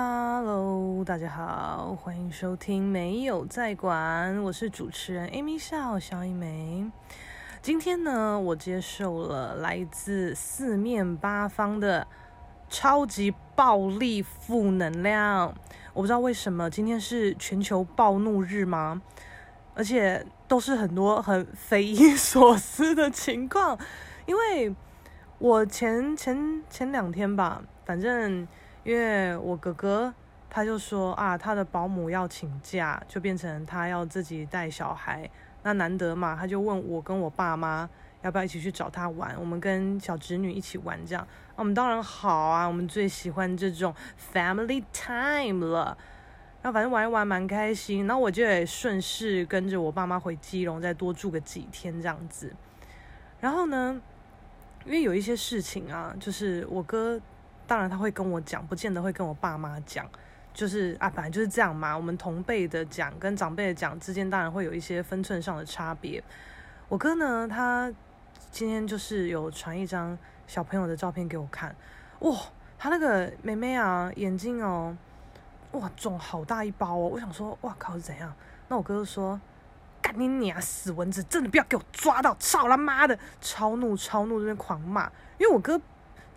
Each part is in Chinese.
Hello，大家好，欢迎收听没有在管，我是主持人 Amy 笑小一枚。今天呢，我接受了来自四面八方的超级暴力负能量。我不知道为什么今天是全球暴怒日吗？而且都是很多很匪夷所思的情况。因为我前前前两天吧，反正。因为我哥哥他就说啊，他的保姆要请假，就变成他要自己带小孩。那难得嘛，他就问我跟我爸妈要不要一起去找他玩，我们跟小侄女一起玩这样。我们当然好啊，我们最喜欢这种 family time 了。然后反正玩一玩蛮开心，然后我就也顺势跟着我爸妈回基隆，再多住个几天这样子。然后呢，因为有一些事情啊，就是我哥。当然他会跟我讲，不见得会跟我爸妈讲，就是啊，本来就是这样嘛。我们同辈的讲跟长辈的讲之间，当然会有一些分寸上的差别。我哥呢，他今天就是有传一张小朋友的照片给我看，哇，他那个妹妹啊，眼睛哦，哇，肿好大一包哦。我想说，哇靠，是怎样？那我哥就说，干你娘，死蚊子，真的不要给我抓到，操他妈的，超怒超怒，这边狂骂，因为我哥。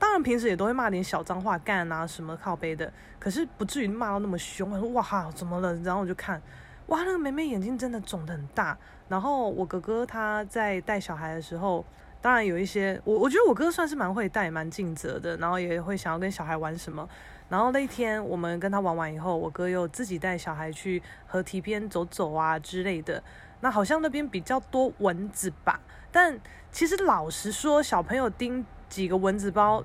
当然，平时也都会骂点小脏话，干啊什么靠背的，可是不至于骂到那么凶。我说哇，怎么了？然后我就看，哇，那个妹妹眼睛真的肿得很大。然后我哥哥他在带小孩的时候，当然有一些，我我觉得我哥算是蛮会带，蛮尽责的，然后也会想要跟小孩玩什么。然后那一天我们跟他玩完以后，我哥又自己带小孩去河堤边走走啊之类的。那好像那边比较多蚊子吧，但其实老实说，小朋友叮。几个蚊子包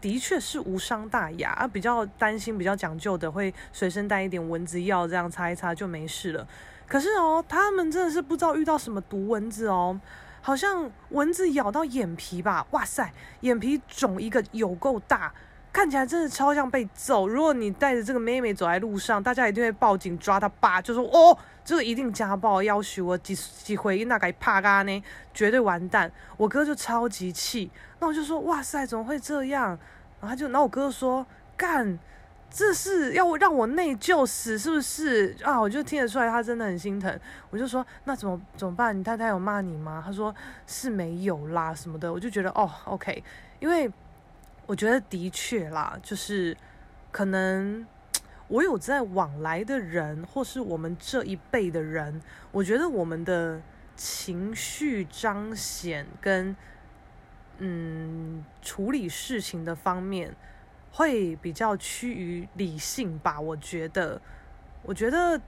的确是无伤大雅啊，比较担心、比较讲究的会随身带一点蚊子药，这样擦一擦就没事了。可是哦，他们真的是不知道遇到什么毒蚊子哦，好像蚊子咬到眼皮吧，哇塞，眼皮肿一个有够大，看起来真的超像被揍。如果你带着这个妹妹走在路上，大家一定会报警抓她爸，就说哦。这个一定家暴，要挟我几几回，那该怕嘎呢，绝对完蛋。我哥就超级气，那我就说哇塞，怎么会这样？然后他就，然后我哥说干，这是要让我内疚死是不是啊？我就听得出来他真的很心疼。我就说那怎么怎么办？你太太有骂你吗？他说是没有啦什么的。我就觉得哦，OK，因为我觉得的确啦，就是可能。我有在往来的人，或是我们这一辈的人，我觉得我们的情绪彰显跟嗯处理事情的方面，会比较趋于理性吧。我觉得，我觉得，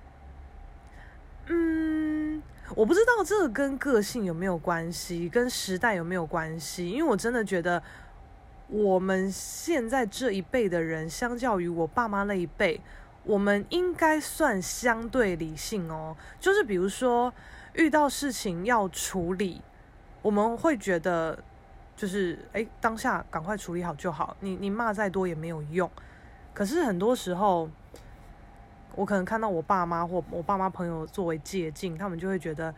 嗯，我不知道这个跟个性有没有关系，跟时代有没有关系，因为我真的觉得。我们现在这一辈的人，相较于我爸妈那一辈，我们应该算相对理性哦。就是比如说，遇到事情要处理，我们会觉得，就是哎，当下赶快处理好就好。你你骂再多也没有用。可是很多时候，我可能看到我爸妈或我爸妈朋友作为借镜，他们就会觉得。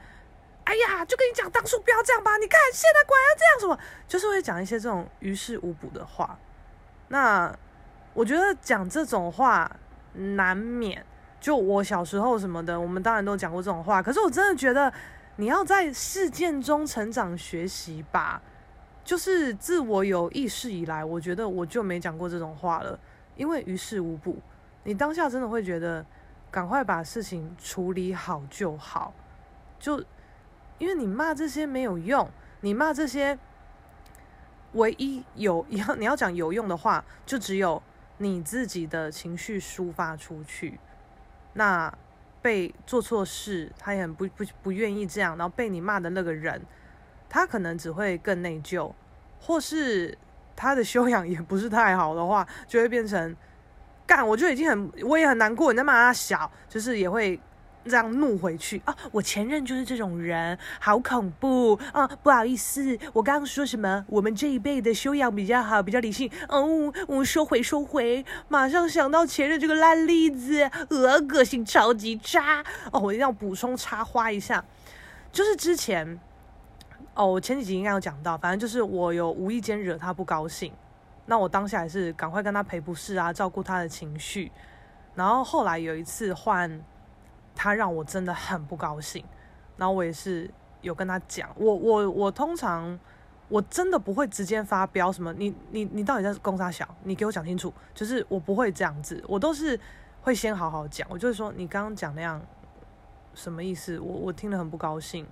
哎呀，就跟你讲，当初不要这样吧。你看现在果然要这样，什么就是会讲一些这种于事无补的话。那我觉得讲这种话难免。就我小时候什么的，我们当然都讲过这种话。可是我真的觉得你要在事件中成长学习吧。就是自我有意识以来，我觉得我就没讲过这种话了，因为于事无补。你当下真的会觉得，赶快把事情处理好就好，就。因为你骂这些没有用，你骂这些唯一有 要你要讲有用的话，就只有你自己的情绪抒发出去。那被做错事，他也很不不不愿意这样，然后被你骂的那个人，他可能只会更内疚，或是他的修养也不是太好的话，就会变成干，我就已经很我也很难过，你在骂他小，就是也会。这样怒回去啊！我前任就是这种人，好恐怖啊！不好意思，我刚刚说什么？我们这一辈的修养比较好，比较理性。哦，我收回，收回。马上想到前任这个烂例子，呃，个性超级渣。哦，我一定要补充插花一下，就是之前，哦，我前几集应该有讲到，反正就是我有无意间惹他不高兴，那我当下还是赶快跟他赔不是啊，照顾他的情绪。然后后来有一次换他，让我真的很不高兴。然后我也是有跟他讲，我我我通常我真的不会直接发飙什么，你你你到底在攻啥小？你给我讲清楚。就是我不会这样子，我都是会先好好讲。我就是说你刚刚讲那样什么意思？我我听了很不高兴。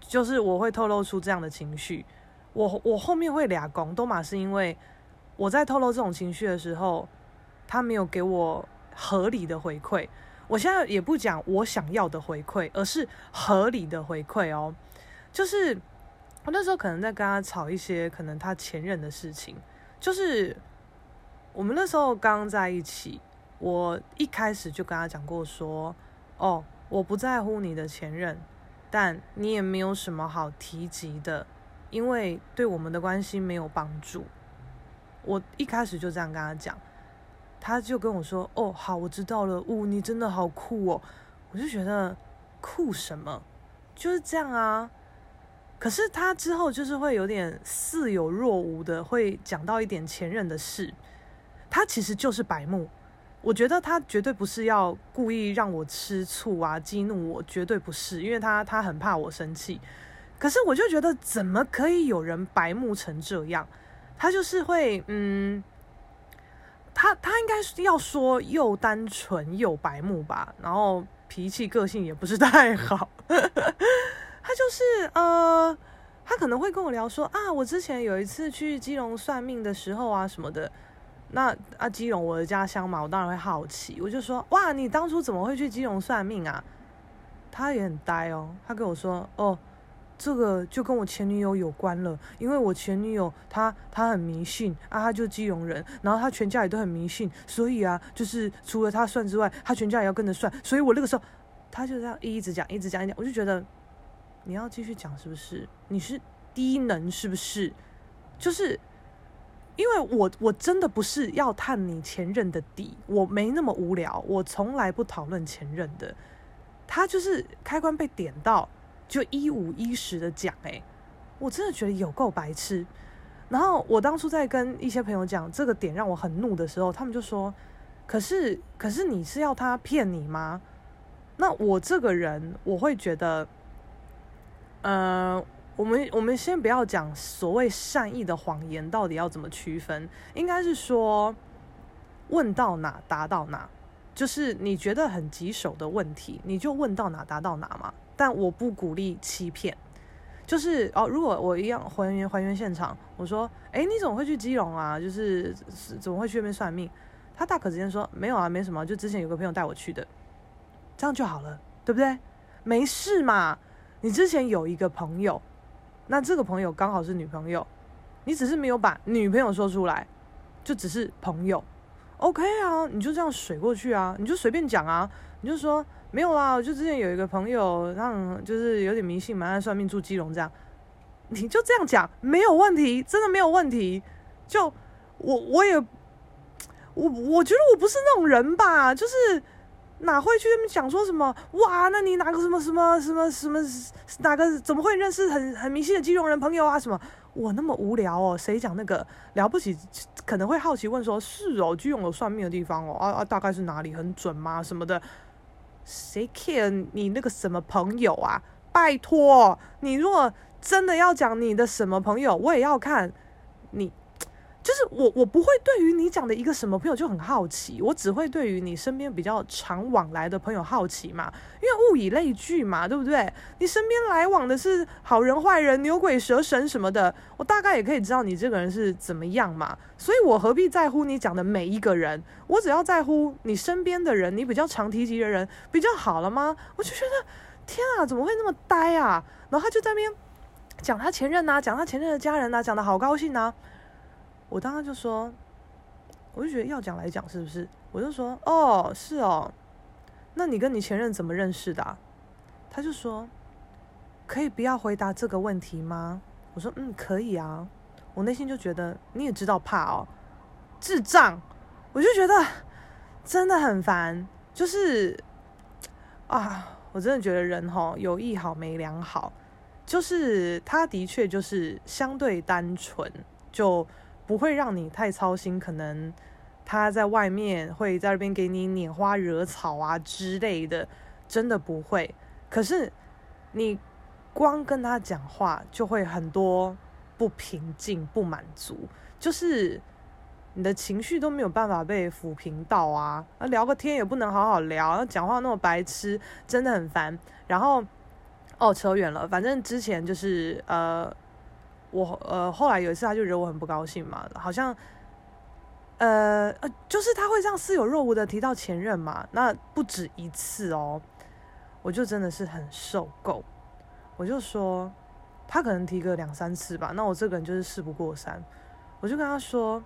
就是我会透露出这样的情绪。我我后面会俩攻都嘛是因为我在透露这种情绪的时候，他没有给我合理的回馈。我现在也不讲我想要的回馈，而是合理的回馈哦。就是我那时候可能在跟他吵一些可能他前任的事情，就是我们那时候刚在一起，我一开始就跟他讲过说，哦，我不在乎你的前任，但你也没有什么好提及的，因为对我们的关系没有帮助。我一开始就这样跟他讲。他就跟我说：“哦，好，我知道了。呜，你真的好酷哦！”我就觉得酷什么，就是这样啊。可是他之后就是会有点似有若无的，会讲到一点前任的事。他其实就是白目，我觉得他绝对不是要故意让我吃醋啊，激怒我，绝对不是，因为他他很怕我生气。可是我就觉得，怎么可以有人白目成这样？他就是会，嗯。他他应该是要说又单纯又白目吧，然后脾气个性也不是太好。他就是呃，他可能会跟我聊说啊，我之前有一次去基隆算命的时候啊什么的。那啊，基隆我的家乡嘛，我当然会好奇。我就说哇，你当初怎么会去基隆算命啊？他也很呆哦，他跟我说哦。这个就跟我前女友有关了，因为我前女友她她很迷信啊，她就基隆人，然后她全家也都很迷信，所以啊，就是除了她算之外，她全家也要跟着算，所以我那个时候，他就这样一直讲，一直讲，一讲，我就觉得你要继续讲是不是？你是低能是不是？就是因为我我真的不是要探你前任的底，我没那么无聊，我从来不讨论前任的，他就是开关被点到。就一五一十的讲，哎，我真的觉得有够白痴。然后我当初在跟一些朋友讲这个点让我很怒的时候，他们就说：“可是，可是你是要他骗你吗？”那我这个人，我会觉得，呃，我们我们先不要讲所谓善意的谎言到底要怎么区分，应该是说问到哪答到哪，就是你觉得很棘手的问题，你就问到哪答到哪嘛。但我不鼓励欺骗，就是哦，如果我一样还原还原现场，我说，哎，你怎么会去基隆啊？就是怎么会去那边算命？他大可直接说没有啊，没什么，就之前有个朋友带我去的，这样就好了，对不对？没事嘛。你之前有一个朋友，那这个朋友刚好是女朋友，你只是没有把女朋友说出来，就只是朋友，OK 啊，你就这样水过去啊，你就随便讲啊，你就说。没有啦，我就之前有一个朋友，让就是有点迷信，蛮爱算命，住基隆这样，你就这样讲没有问题，真的没有问题。就我我也我我觉得我不是那种人吧，就是哪会去那么讲说什么哇？那你哪个什么什么什么什么哪个怎么会认识很很迷信的基隆人朋友啊？什么我那么无聊哦？谁讲那个了不起？可能会好奇问说，是哦，基隆有算命的地方哦？啊啊，大概是哪里很准吗？什么的。谁 care 你那个什么朋友啊？拜托，你如果真的要讲你的什么朋友，我也要看你。就是我，我不会对于你讲的一个什么朋友就很好奇，我只会对于你身边比较常往来的朋友好奇嘛，因为物以类聚嘛，对不对？你身边来往的是好人坏人、牛鬼蛇神什么的，我大概也可以知道你这个人是怎么样嘛。所以我何必在乎你讲的每一个人？我只要在乎你身边的人，你比较常提及的人比较好了吗？我就觉得天啊，怎么会那么呆啊？然后他就在那边讲他前任呐、讲他前任的家人呐、讲得好高兴呐、我当时就说，我就觉得要讲来讲是不是？我就说，哦，是哦，那你跟你前任怎么认识的？他就说，可以不要回答这个问题吗？我说，嗯，可以啊。我内心就觉得你也知道怕哦，智障！我就觉得真的很烦，就是啊，我真的觉得人哈有一好没两好，就是他的确就是相对单纯就。不会让你太操心，可能他在外面会在那边给你拈花惹草啊之类的，真的不会。可是你光跟他讲话，就会很多不平静、不满足，就是你的情绪都没有办法被抚平到啊。聊个天也不能好好聊，讲话那么白痴，真的很烦。然后哦，扯远了，反正之前就是呃，我呃后来有一次他就惹我很不高兴嘛，好像。呃呃，就是他会这样似有若无的提到前任嘛，那不止一次哦，我就真的是很受够，我就说他可能提个两三次吧，那我这个人就是事不过三，我就跟他说，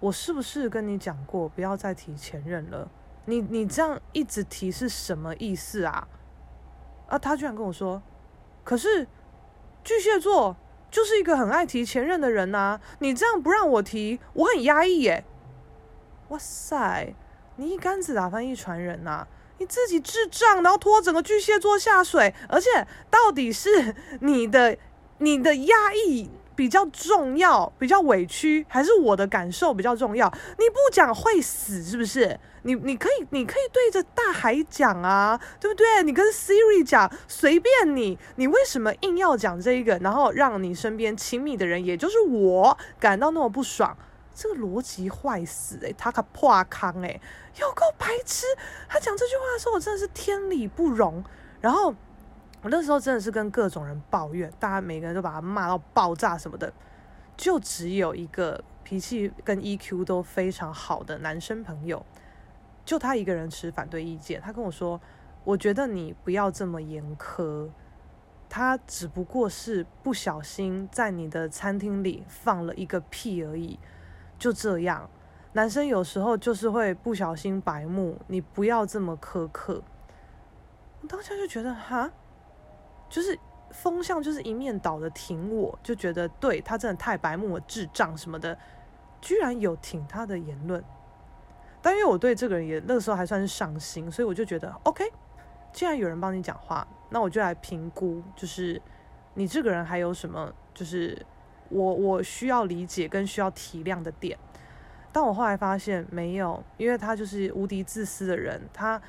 我是不是跟你讲过不要再提前任了？你你这样一直提是什么意思啊？啊，他居然跟我说，可是巨蟹座。就是一个很爱提前任的人呐、你这样不让我提，我很压抑耶。哇塞，你一竿子打翻一船人呐、你自己智障，然后拖整个巨蟹座下水，而且到底是 你的你的压抑比较重要，比较委屈，还是我的感受比较重要？你不讲会死是不是？你你可以你可以对着大海讲啊，对不对？你跟 Siri 讲，随便你。你为什么硬要讲这一个，然后让你身边亲密的人，也就是我，感到那么不爽？这个逻辑坏死诶、欸，他可破康诶，有够白痴！他讲这句话的时候，我真的是天理不容。然后我那时候真的是跟各种人抱怨，大家每个人都把他骂到爆炸什么的，就只有一个脾气跟 EQ 都非常好的男生朋友。就他一个人持反对意见，他跟我说：“我觉得你不要这么严苛，他只不过是不小心在你的餐厅里放了一个屁而已，就这样。男生有时候就是会不小心白目，你不要这么苛刻。”我当下就觉得哈，就是风向就是一面倒的挺我，就觉得对他真的太白目了，智障什么的，居然有挺他的言论。但因为我对这个人也那个时候还算是上心，所以我就觉得 OK，既然有人帮你讲话，那我就来评估，就是你这个人还有什么，就是我我需要理解跟需要体谅的点。但我后来发现没有，因为他就是无敌自私的人，他。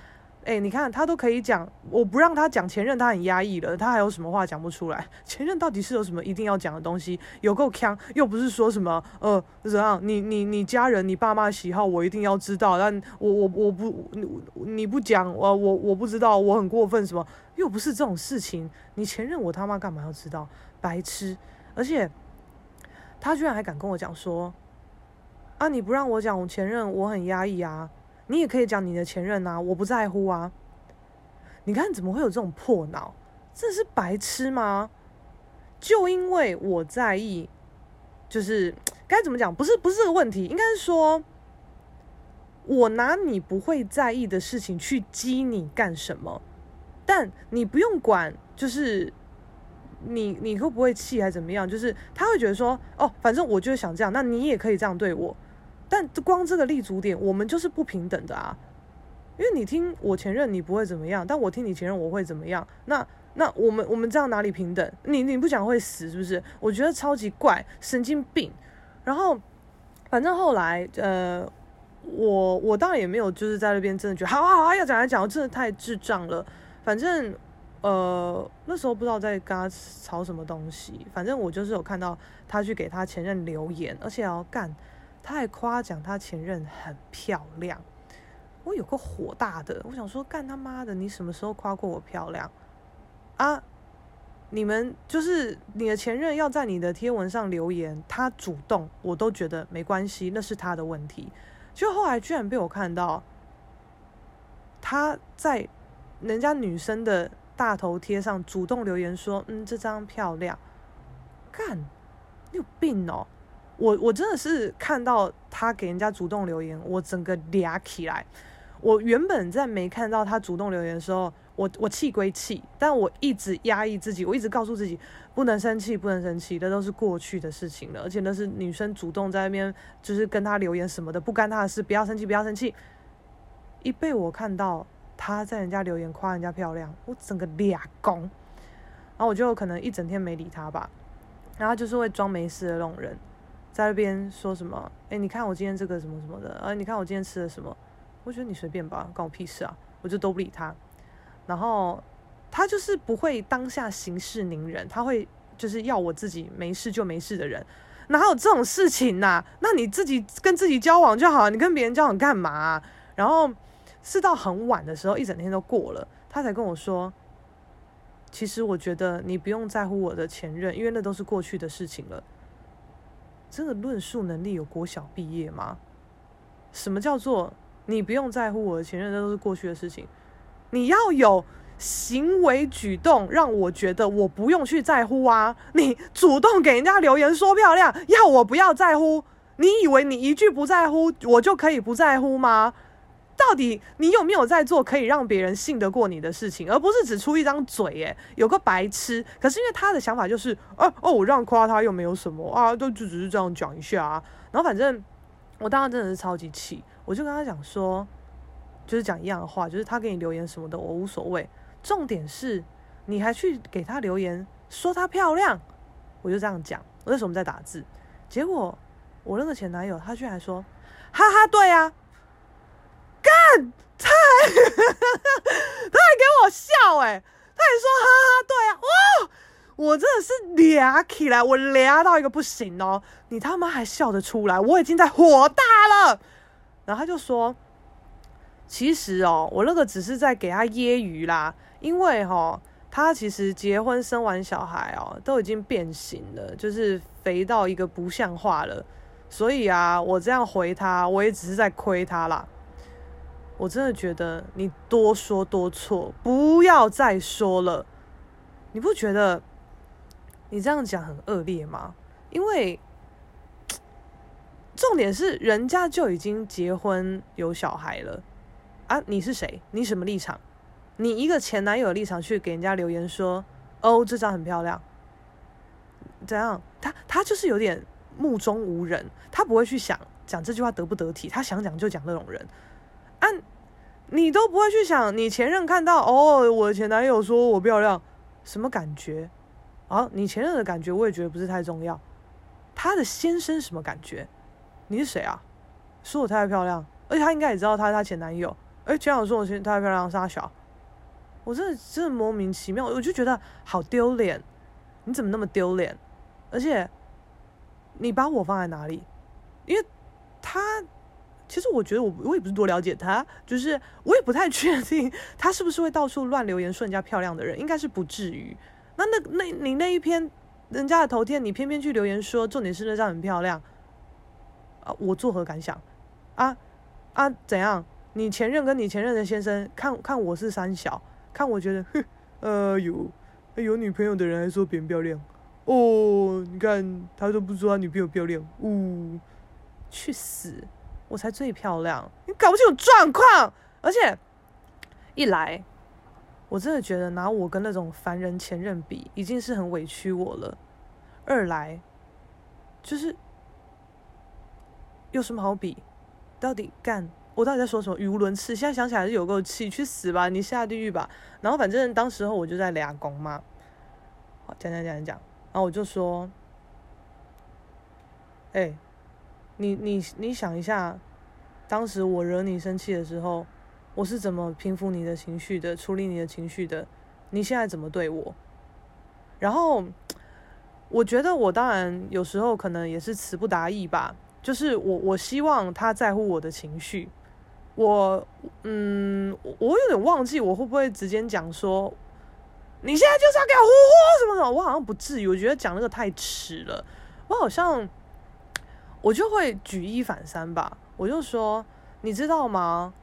哎、你看他都可以讲，我不让他讲前任，他很压抑了，他还有什么话讲不出来？前任到底是有什么一定要讲的东西？有够锵，又不是说什么呃怎样？你你你家人、你爸妈喜好我一定要知道，但我我我不你你不讲，我我我不知道，我很过分什么？又不是这种事情，你前任我他妈干嘛要知道？白痴！而且他居然还敢跟我讲说啊，你不让我讲我前任，我很压抑啊。你也可以讲你的前任啊，我不在乎啊。你看怎么会有这种破脑？这是白痴吗？就因为我在意，就是该怎么讲？不是不是这个问题，应该是说，我拿你不会在意的事情去激你干什么？但你不用管，就是你你会不会气还怎么样？就是他会觉得说，哦，反正我就是想这样，那你也可以这样对我。但光这个立足点，我们就是不平等的啊！因为你听我前任，你不会怎么样；但我听你前任，我会怎么样？那那我们我们这样哪里平等？你你不讲会死是不是？我觉得超级怪，神经病。然后反正后来，呃，我我当然也没有就是在那边真的觉得好啊好要讲来讲，我真的太智障了。反正呃那时候不知道在跟他吵什么东西，反正我就是有看到他去给他前任留言，而且要干。他还夸奖他前任很漂亮，我有个火大的，我想说干他妈的，你什么时候夸过我漂亮啊？你们就是你的前任要在你的贴文上留言，他主动我都觉得没关系，那是他的问题。就后来居然被我看到他在人家女生的大头贴上主动留言说，嗯，这张漂亮，干，你有病哦！我我真的是看到他给人家主动留言，我整个嗲起来。我原本在没看到他主动留言的时候，我我气归气，但我一直压抑自己，我一直告诉自己不能生气，不能生气，那都是过去的事情了。而且那是女生主动在那边就是跟他留言什么的，不干他的事，不要生气，不要生气。一被我看到他在人家留言夸人家漂亮，我整个俩攻，然后我就可能一整天没理他吧，然后就是会装没事的那种人。在那边说什么？哎，你看我今天这个什么什么的，啊，你看我今天吃了什么？我觉得你随便吧，关我屁事啊！我就都不理他。然后他就是不会当下息事宁人，他会就是要我自己没事就没事的人，哪有这种事情呐、那你自己跟自己交往就好，你跟别人交往干嘛、然后是到很晚的时候，一整天都过了，他才跟我说，其实我觉得你不用在乎我的前任，因为那都是过去的事情了。这个论述能力有国小毕业吗？什么叫做你不用在乎我的前任，那都是过去的事情？你要有行为举动让我觉得我不用去在乎啊！你主动给人家留言说漂亮，要我不要在乎？你以为你一句不在乎，我就可以不在乎吗？到底你有没有在做可以让别人信得过你的事情，而不是只出一张嘴？哎，有个白痴。可是因为他的想法就是，啊哦，我这样夸他又没有什么啊，就就只是这样讲一下啊。然后反正我当时真的是超级气，我就跟他讲说，就是讲一样的话，就是他给你留言什么的，我无所谓。重点是你还去给他留言说她漂亮，我就这样讲。我那时候我们在打字，结果我那个前男友他居然说，哈哈，对啊。干，他还他还给我笑哎、他还说哈哈，对啊，哇，我真的是俩起来，我俩到一个不行哦，你他妈还笑得出来，我已经在火大了。然后他就说，其实哦，我那个只是在给他揶揄啦，因为哈、哦，他其实结婚生完小孩哦，都已经变形了，就是肥到一个不像话了，所以啊，我这样回他，我也只是在亏他啦。我真的觉得你多说多错，不要再说了。你不觉得你这样讲很恶劣吗？因为重点是人家就已经结婚有小孩了啊！你是谁？你什么立场？你一个前男友的立场去给人家留言说：“哦，这张很漂亮。”怎样？他他就是有点目中无人，他不会去想讲这句话得不得体，他想讲就讲那种人。啊、你都不会去想，你前任看到哦，我的前男友说我漂亮，什么感觉？啊，你前任的感觉我也觉得不是太重要。他的先生什么感觉？你是谁啊？说我太漂亮，而且他应该也知道他是他前男友。哎，前男友说我前太漂亮，杀小，我真的真的莫名其妙，我就觉得好丢脸。你怎么那么丢脸？而且你把我放在哪里？因为他。其实我觉得我我也不是多了解他，就是我也不太确定他是不是会到处乱留言说人家漂亮的人，应该是不至于。那那那你那一篇人家的头贴，你偏偏去留言说重点是那张很漂亮啊，我作何感想？啊啊怎样？你前任跟你前任的先生看看我是三小，看我觉得哼，呃有有女朋友的人还说别人漂亮哦，你看他都不说他女朋友漂亮，呜，去死！我才最漂亮，你搞不清楚状况，而且一来，我真的觉得拿我跟那种凡人前任比，已经是很委屈我了。二来，就是有什么好比？到底干？我到底在说什么？语无伦次。现在想起来是有够气，去死吧，你下地狱吧。然后反正当时候我就在俩公嘛，好讲讲讲讲，然后我就说，哎、你你你想一下，当时我惹你生气的时候，我是怎么平复你的情绪的，处理你的情绪的？你现在怎么对我？然后我觉得我当然有时候可能也是词不达意吧，就是我我希望他在乎我的情绪，我嗯，我有点忘记我会不会直接讲说，你现在就是要给我呼呼什么什么？我好像不至于，我觉得讲那个太迟了，我好像。我就会举一反三吧，我就说，你知道吗？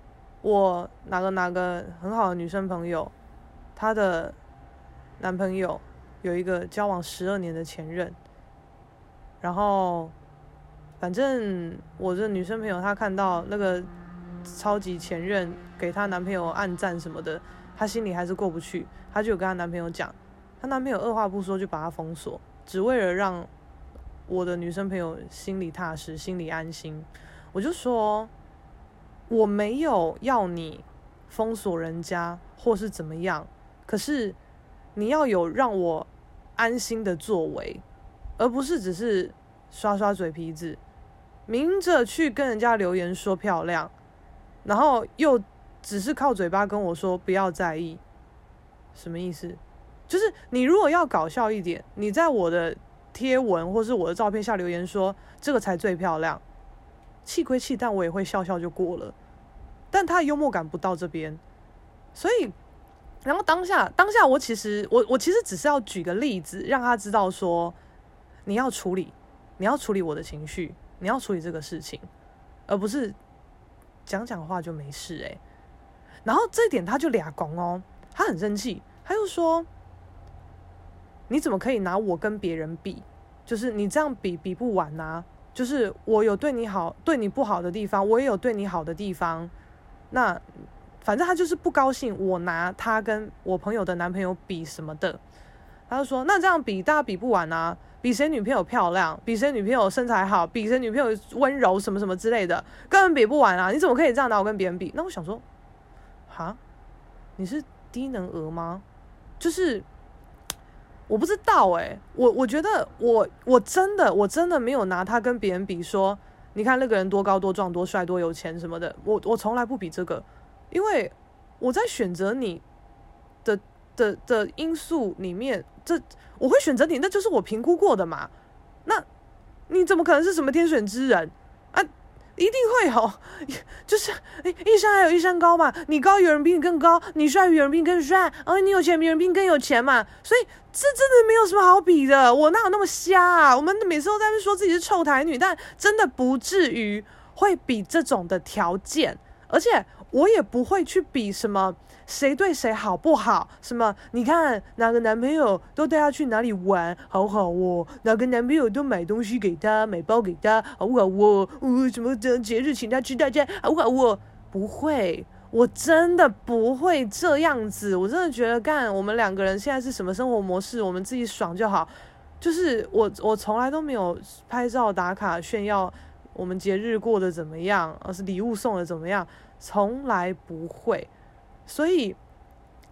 我哪个哪个很好的女生朋友，她的男朋友有一个交往十二年的前任，然后反正我这女生朋友她看到那个超级前任给她男朋友暗赞什么的，她心里还是过不去，她就跟她男朋友讲，她男朋友二话不说就把她封锁，只为了让。我的女生朋友心里踏实，心里安心。我就说，我没有要你封锁人家或是怎么样，可是你要有让我安心的作为，而不是只是刷刷嘴皮子，明着去跟人家留言说漂亮，然后又只是靠嘴巴跟我说不要在意，什么意思？就是你如果要搞笑一点，你在我的贴文或是我的照片下留言说这个才最漂亮，气归气，但我也会笑笑就过了。但他幽默感不到这边，所以，然后当下当下我其实我我其实只是要举个例子，让他知道说你要处理，你要处理我的情绪，你要处理这个事情，而不是讲讲话就没事哎、欸。然后这一点他就俩拱哦，他很生气，他又说。你怎么可以拿我跟别人比？就是你这样比比不完呐、就是我有对你好、对你不好的地方，我也有对你好的地方。那反正他就是不高兴，我拿他跟我朋友的男朋友比什么的。他就说：“那这样比，大家比不完啊！比谁女朋友漂亮，比谁女朋友身材好，比谁女朋友温柔，什么什么之类的，根本比不完啊！你怎么可以这样拿我跟别人比？”那我想说，哈，你是低能儿吗？就是。我不知道哎、我我觉得我我真的我真的没有拿他跟别人比说，你看那个人多高多壮多帅多有钱什么的，我我从来不比这个，因为我在选择你的的的因素里面，这我会选择你，那就是我评估过的嘛，那你怎么可能是什么天选之人？一定会有，就是一山还有一山高嘛。你高有人比你更高，你帅有人比你更帅，哦，你有钱比人比你更有钱嘛。所以这真的没有什么好比的。我哪有那么瞎啊？我们每次都在那说自己是臭台女，但真的不至于会比这种的条件，而且我也不会去比什么。谁对谁好不好？什么？你看哪个男朋友都带她去哪里玩，好好哦。哪个男朋友都买东西给她，买包给她，好好哦。呃，什么的节日请她吃大餐，好好哦。不会，我真的不会这样子。我真的觉得，干我们两个人现在是什么生活模式，我们自己爽就好。就是我，我从来都没有拍照打卡炫耀我们节日过得怎么样，而是礼物送的怎么样，从来不会。所以，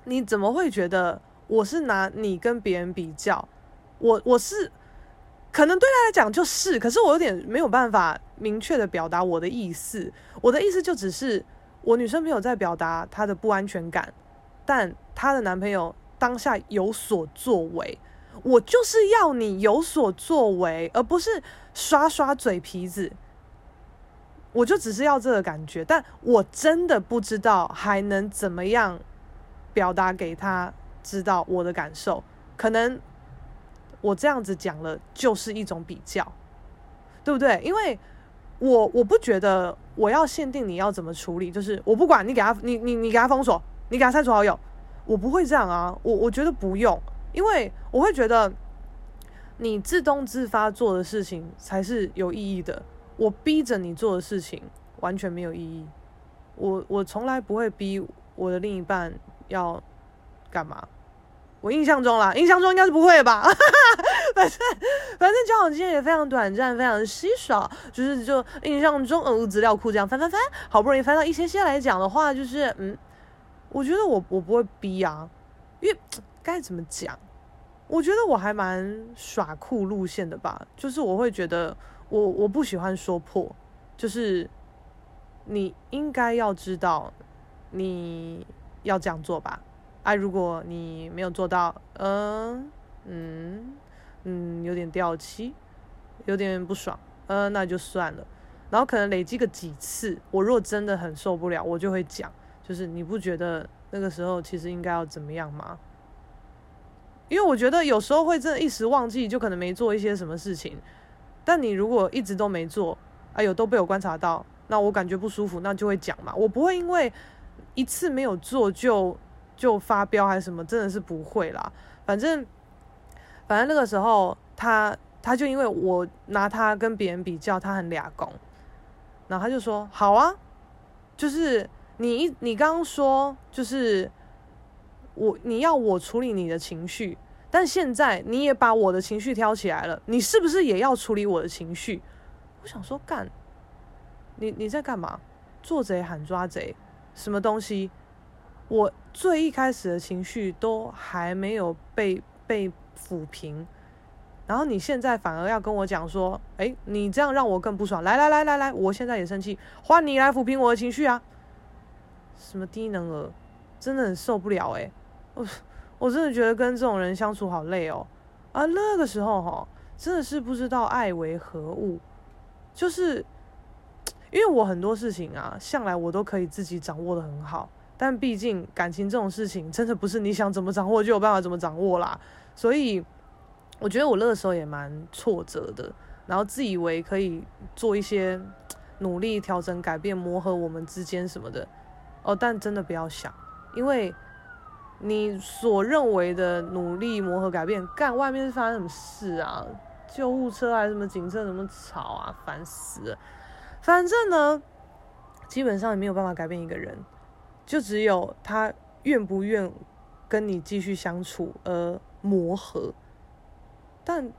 你怎么会觉得我是拿你跟别人比较？我我是可能对他来讲就是，可是我有点没有办法明确的表达我的意思。我的意思就只是，我女生没有在表达她的不安全感，但她的男朋友当下有所作为，我就是要你有所作为，而不是耍耍嘴皮子。我就只是要这个感觉，但我真的不知道还能怎么样表达给他知道我的感受。可能我这样子讲了就是一种比较，对不对？因为我我不觉得我要限定你要怎么处理，就是我不管你给他，你你你给他封锁，你给他删除好友，我不会这样啊。我我觉得不用，因为我会觉得你自动自发做的事情才是有意义的。我逼着你做的事情完全没有意义。我我从来不会逼我的另一半要干嘛。我印象中啦，印象中应该是不会吧。反正反正交往经验也非常短暂，非常稀少。就是就印象中，呃，资料库这样翻翻翻，好不容易翻到一些些来讲的话，就是嗯，我觉得我我不会逼啊，因为该怎么讲？我觉得我还蛮耍酷路线的吧，就是我会觉得。我我不喜欢说破，就是你应该要知道你要这样做吧。哎、啊，如果你没有做到，嗯嗯嗯，有点掉漆，有点不爽，嗯，那就算了。然后可能累积个几次，我若真的很受不了，我就会讲，就是你不觉得那个时候其实应该要怎么样吗？因为我觉得有时候会真的一时忘记，就可能没做一些什么事情。但你如果一直都没做，哎呦，都被我观察到，那我感觉不舒服，那就会讲嘛。我不会因为一次没有做就就发飙还是什么，真的是不会啦。反正反正那个时候他他就因为我拿他跟别人比较，他很俩公，然后他就说好啊，就是你一你刚刚说就是我你要我处理你的情绪。但现在你也把我的情绪挑起来了，你是不是也要处理我的情绪？我想说干，你你在干嘛？做贼喊抓贼，什么东西？我最一开始的情绪都还没有被被抚平，然后你现在反而要跟我讲说，哎，你这样让我更不爽。来来来来来，我现在也生气，换你来抚平我的情绪啊！什么低能儿，真的很受不了哎！我 我真的觉得跟这种人相处好累哦。啊，那个时候哈，真的是不知道爱为何物，就是因为我很多事情啊，向来我都可以自己掌握得很好，但毕竟感情这种事情，真的不是你想怎么掌握就有办法怎么掌握啦，所以。我觉得我那个时候也蛮挫折的，然后自以为可以做一些努力调整、改变、磨合我们之间什么的，哦，但真的不要想，因为你所认为的努力、磨合、改变，干外面是发生什么事啊？救护车还是什么警车，怎么吵啊？烦死了！反正呢，基本上也没有办法改变一个人，就只有他愿不愿跟你继续相处而磨合。但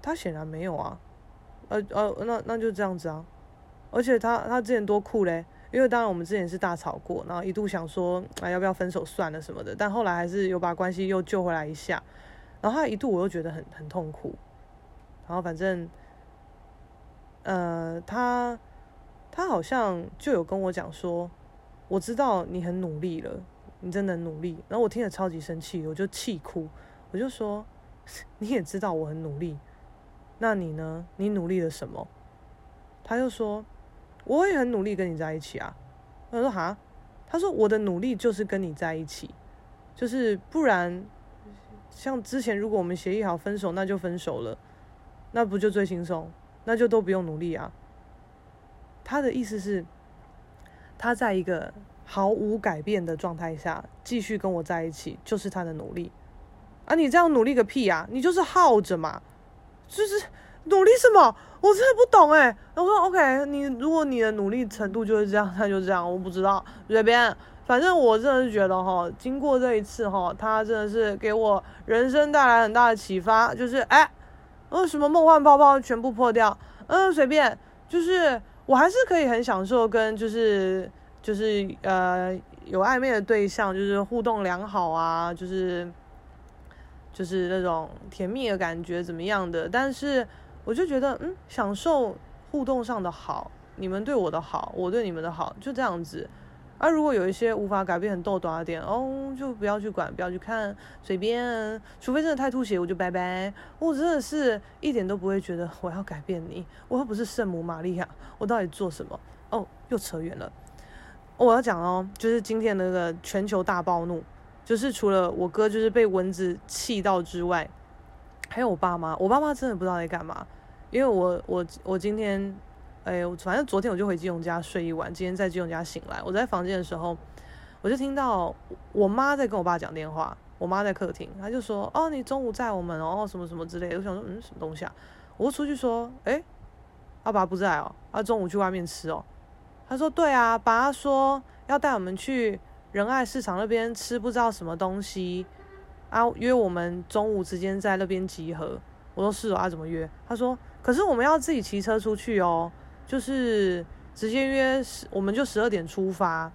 他显然没有啊，呃呃，那那就这样子啊。而且他他之前多酷嘞，因为当然我们之前是大吵过，然后一度想说，啊，要不要分手算了什么的。但后来还是有把关系又救回来一下。然后他一度我又觉得很很痛苦。然后反正，呃，他他好像就有跟我讲说，我知道你很努力了，你真的很努力。然后我听了超级生气，我就气哭，我就说。你也知道我很努力，那你呢？你努力了什么？他就说，我也很努力跟你在一起啊。他说哈，他说我的努力就是跟你在一起，就是不然，像之前如果我们协议好分手，那就分手了，那不就最轻松？那就都不用努力啊。他的意思是，他在一个毫无改变的状态下继续跟我在一起，就是他的努力。啊，你这样努力个屁呀！你就是耗着嘛，就是努力什么？我真的不懂哎。我说 OK，你如果你的努力程度就是这样，那就这样，我不知道随便。反正我真的是觉得哈，经过这一次哈，他真的是给我人生带来很大的启发，就是哎，呃，什么梦幻泡泡全部破掉，嗯，随便，就是我还是可以很享受跟就是就是呃有暧昧的对象，就是互动良好啊，就是。就是那种甜蜜的感觉怎么样的？但是我就觉得，嗯，享受互动上的好，你们对我的好，我对你们的好，就这样子。而、啊、如果有一些无法改变很逗短的点，哦，就不要去管，不要去看，随便。除非真的太吐血，我就拜拜。我真的是一点都不会觉得我要改变你，我又不是圣母玛利亚，我到底做什么？哦，又扯远了。我要讲哦，就是今天那个全球大暴怒。就是除了我哥就是被蚊子气到之外，还有我爸妈。我爸妈真的不知道在干嘛，因为我我我今天，哎，反正昨天我就回基隆家睡一晚，今天在基隆家醒来。我在房间的时候，我就听到我妈在跟我爸讲电话。我妈在客厅，她就说：“哦，你中午在我们哦，什么什么之类的。”我想说：“嗯，什么东西啊？”我出去说：“哎，阿爸不在哦，他中午去外面吃哦。”他说：“对啊，爸说要带我们去。”仁爱市场那边吃不知道什么东西啊，约我们中午之间在那边集合。我说是哦，啊怎么约？他说可是我们要自己骑车出去哦，就是直接约十，我们就十二点出发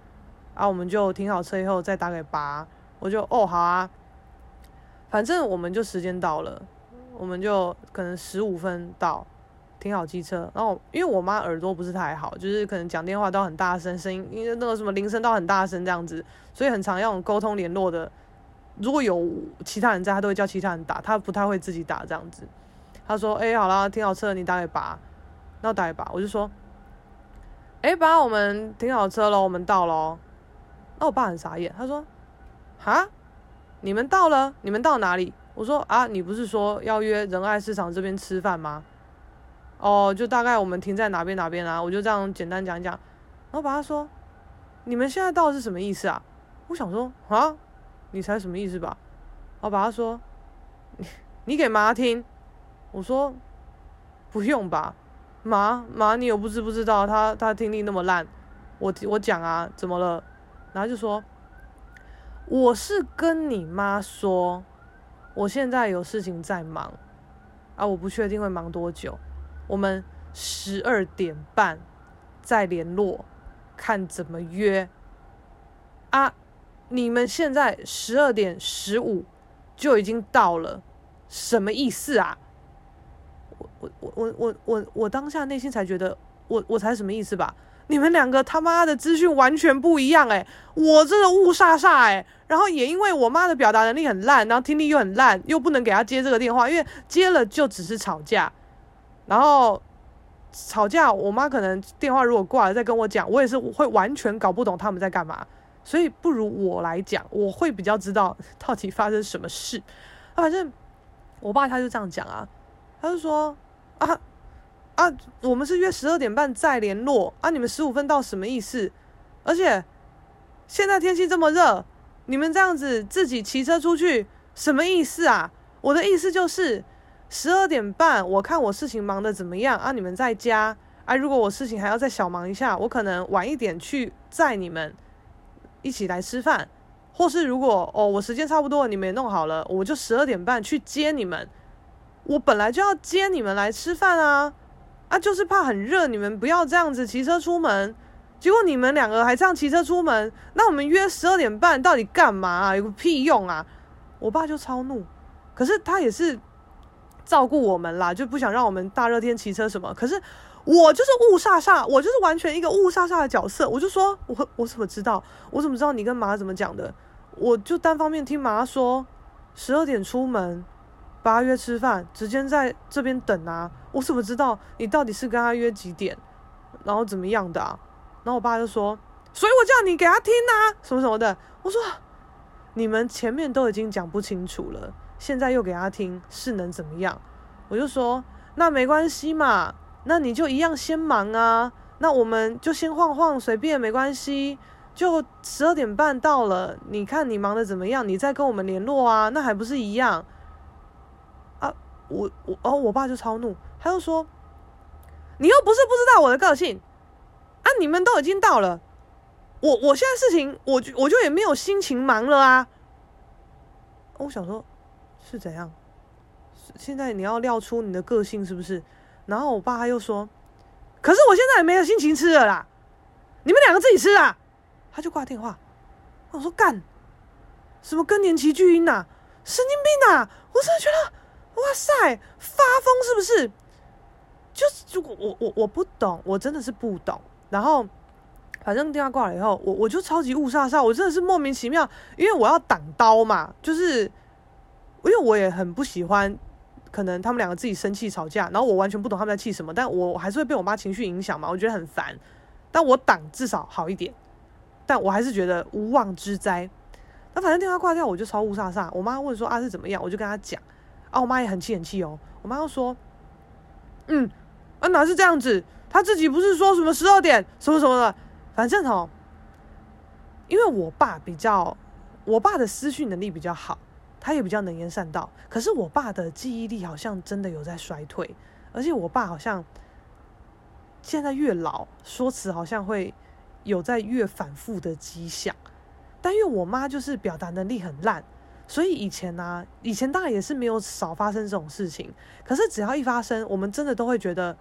啊，我们就停好车以后再打给爸。我就哦好啊，反正我们就时间到了，我们就可能十五分到。停好机车，然后因为我妈耳朵不是太好，就是可能讲电话都很大声，声音因为那个什么铃声都很大声这样子，所以很常用沟通联络的。如果有其他人在，他都会叫其他人打，他不太会自己打这样子。他说：“哎，好了，停好车，你打给爸。”那打给爸，我就说：“哎，爸，我们停好车了，我们到了。”那我爸很傻眼，他说：“哈，你们到了？你们到哪里？”我说：“啊，你不是说要约仁爱市场这边吃饭吗？”哦，就大概我们停在哪边哪边啊？我就这样简单讲讲。然后把他说：“你们现在到是什么意思啊？”我想说：“啊，你猜什么意思吧？”然后把他说：“你你给妈听。”我说：“不用吧，妈妈，你又不知不知道，他他听力那么烂。我我讲啊，怎么了？”然后就说：“我是跟你妈说，我现在有事情在忙啊，我不确定会忙多久。”我们十二点半再联络，看怎么约啊？你们现在十二点十五就已经到了，什么意思啊？我我我我我我我当下内心才觉得，我我才什么意思吧？你们两个他妈的资讯完全不一样诶，我真的雾煞煞诶，然后也因为我妈的表达能力很烂，然后听力又很烂，又不能给她接这个电话，因为接了就只是吵架，然后吵架，我妈可能电话如果挂了再跟我讲，我也是会完全搞不懂他们在干嘛，所以不如我来讲，我会比较知道到底发生什么事。反正我爸他就这样讲啊，他就说啊。啊，我们是约十二点半再联络啊！你们十五分到什么意思？而且现在天气这么热，你们这样子自己骑车出去什么意思啊？我的意思就是十二点半，我看我事情忙得怎么样啊？你们在家啊？如果我事情还要再小忙一下，我可能晚一点去载你们一起来吃饭，或是如果哦我时间差不多，你们也弄好了，我就十二点半去接你们。我本来就要接你们来吃饭啊！啊，就是怕很热，你们不要这样子骑车出门。结果你们两个还这样骑车出门，那我们约十二点半到底干嘛啊？有个屁用啊！我爸就超怒，可是他也是照顾我们啦，就不想让我们大热天骑车什么。可是我就是雾煞煞，我就是完全一个雾煞煞的角色。我就说，我我怎么知道？我怎么知道你跟妈怎么讲的？我就单方面听妈说，十二点出门。把他约吃饭，直接在这边等啊！我怎么知道你到底是跟他约几点，然后怎么样的啊？然后我爸就说：“所以我叫你给他听啊，什么什么的。”我说：“你们前面都已经讲不清楚了，现在又给他听，是能怎么样？”我就说：“那没关系嘛，那你就一样先忙啊，那我们就先晃晃，随便没关系。就十二点半到了，你看你忙的怎么样，你再跟我们联络啊，那还不是一样？”啊我我哦，我爸就超怒，他就说：“你又不是不知道我的个性啊！你们都已经到了，我我现在事情，我我就也没有心情忙了啊！”我想说，是怎样？现在你要料出你的个性是不是？然后我爸他又说：“可是我现在也没有心情吃了啦，你们两个自己吃啊！”他就挂电话。我说：“干什么更年期巨婴呐？神经病呐！我真的觉得。”哇塞，发疯是不是？就是如果我我我不懂，我真的是不懂。然后反正电话挂了以后，我我就超级雾煞煞，我真的是莫名其妙，因为我要挡刀嘛，就是因为我也很不喜欢，可能他们两个自己生气吵架，然后我完全不懂他们在气什么，但我还是会被我妈情绪影响嘛，我觉得很烦。但我挡至少好一点，但我还是觉得无妄之灾。那反正电话挂掉，我就超雾煞煞。我妈问说啊是怎么样，我就跟她讲。啊，我妈也很气很气哦。我妈又说：“嗯，啊哪是这样子？他自己不是说什么十二点什么什么的？反正哦，因为我爸比较，我爸的思绪能力比较好，他也比较能言善道。可是我爸的记忆力好像真的有在衰退，而且我爸好像现在越老，说辞好像会有在越反复的迹象。但因为我妈就是表达能力很烂。”所以以前呢、以前当然也是没有少发生这种事情。可是只要一发生，我们真的都会觉得，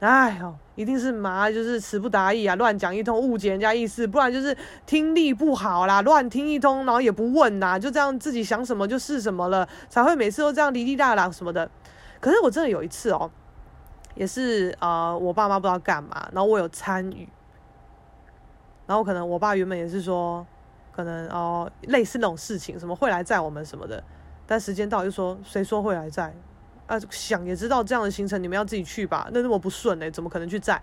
哎呦，一定是妈就是词不达意啊，乱讲一通，误解人家意思；不然就是听力不好啦，乱听一通，然后也不问呐，就这样自己想什么就是什么了，才会每次都这样哩哩啦啦什么的。可是我真的有一次哦，也是呃，我爸妈不知道干嘛，然后我有参与，然后可能我爸原本也是说。可能哦，类似那种事情，什么会来载我们什么的，但时间到就说谁说会来载啊？想也知道这样的行程你们要自己去吧？那那么不顺呢、怎么可能去载？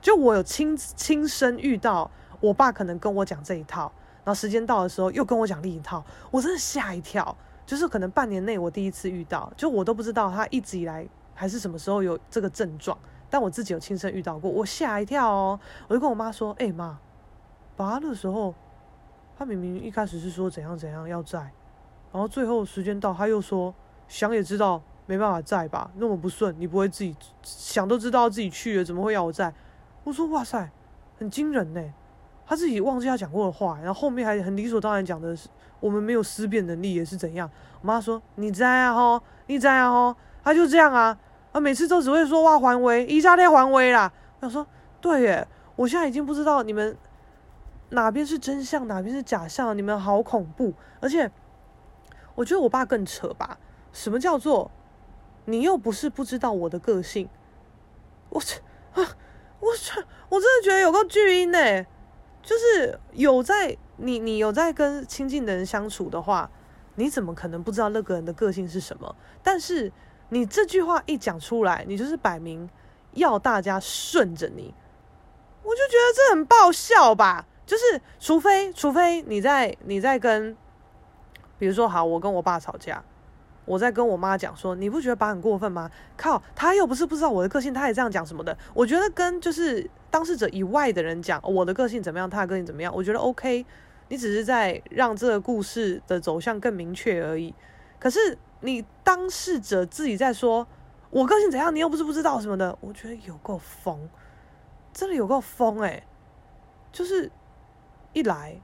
就我有亲亲身遇到，我爸可能跟我讲这一套，然后时间到的时候又跟我讲另一套，我真的吓一跳。就是可能半年内我第一次遇到，就我都不知道他一直以来还是什么时候有这个症状，但我自己有亲身遇到过，我吓一跳哦。我就跟我妈说：“哎、妈，爸的时候。”他明明一开始是说怎样怎样要在，然后最后时间到他又说想也知道没办法在吧，那么不顺，你不会自己想都知道自己去了，怎么会要我在？我说哇塞，很惊人呢，他自己忘记他讲过的话，然后后面还很理所当然讲的是我们没有思辨能力也是怎样？我妈说你在啊吼，你在啊吼，他就这样啊，啊每次都只会说哇还威，一下天还威啦。我说对耶，我现在已经不知道你们。哪边是真相，哪边是假象？你们好恐怖！而且，我觉得我爸更扯吧。什么叫做你又不是不知道我的个性，我这啊，我这我真的觉得有个巨婴呢，就是有在你你有在跟亲近的人相处的话，你怎么可能不知道那个人的个性是什么？但是你这句话一讲出来，你就是摆明要大家顺着你，我就觉得这很爆笑吧。就是除非除非你在你在跟，比如说好，我跟我爸吵架。我在跟我妈讲说，你不觉得爸很过分吗？靠，他又不是不知道我的个性，他也这样讲什么的。我觉得跟就是当事者以外的人讲我的个性怎么样，他的个性怎么样，我觉得 OK。你只是在让这个故事的走向更明确而已。可是你当事者自己在说我个性怎样，你又不是不知道什么的，我觉得有够疯，真的有够疯诶，就是一来。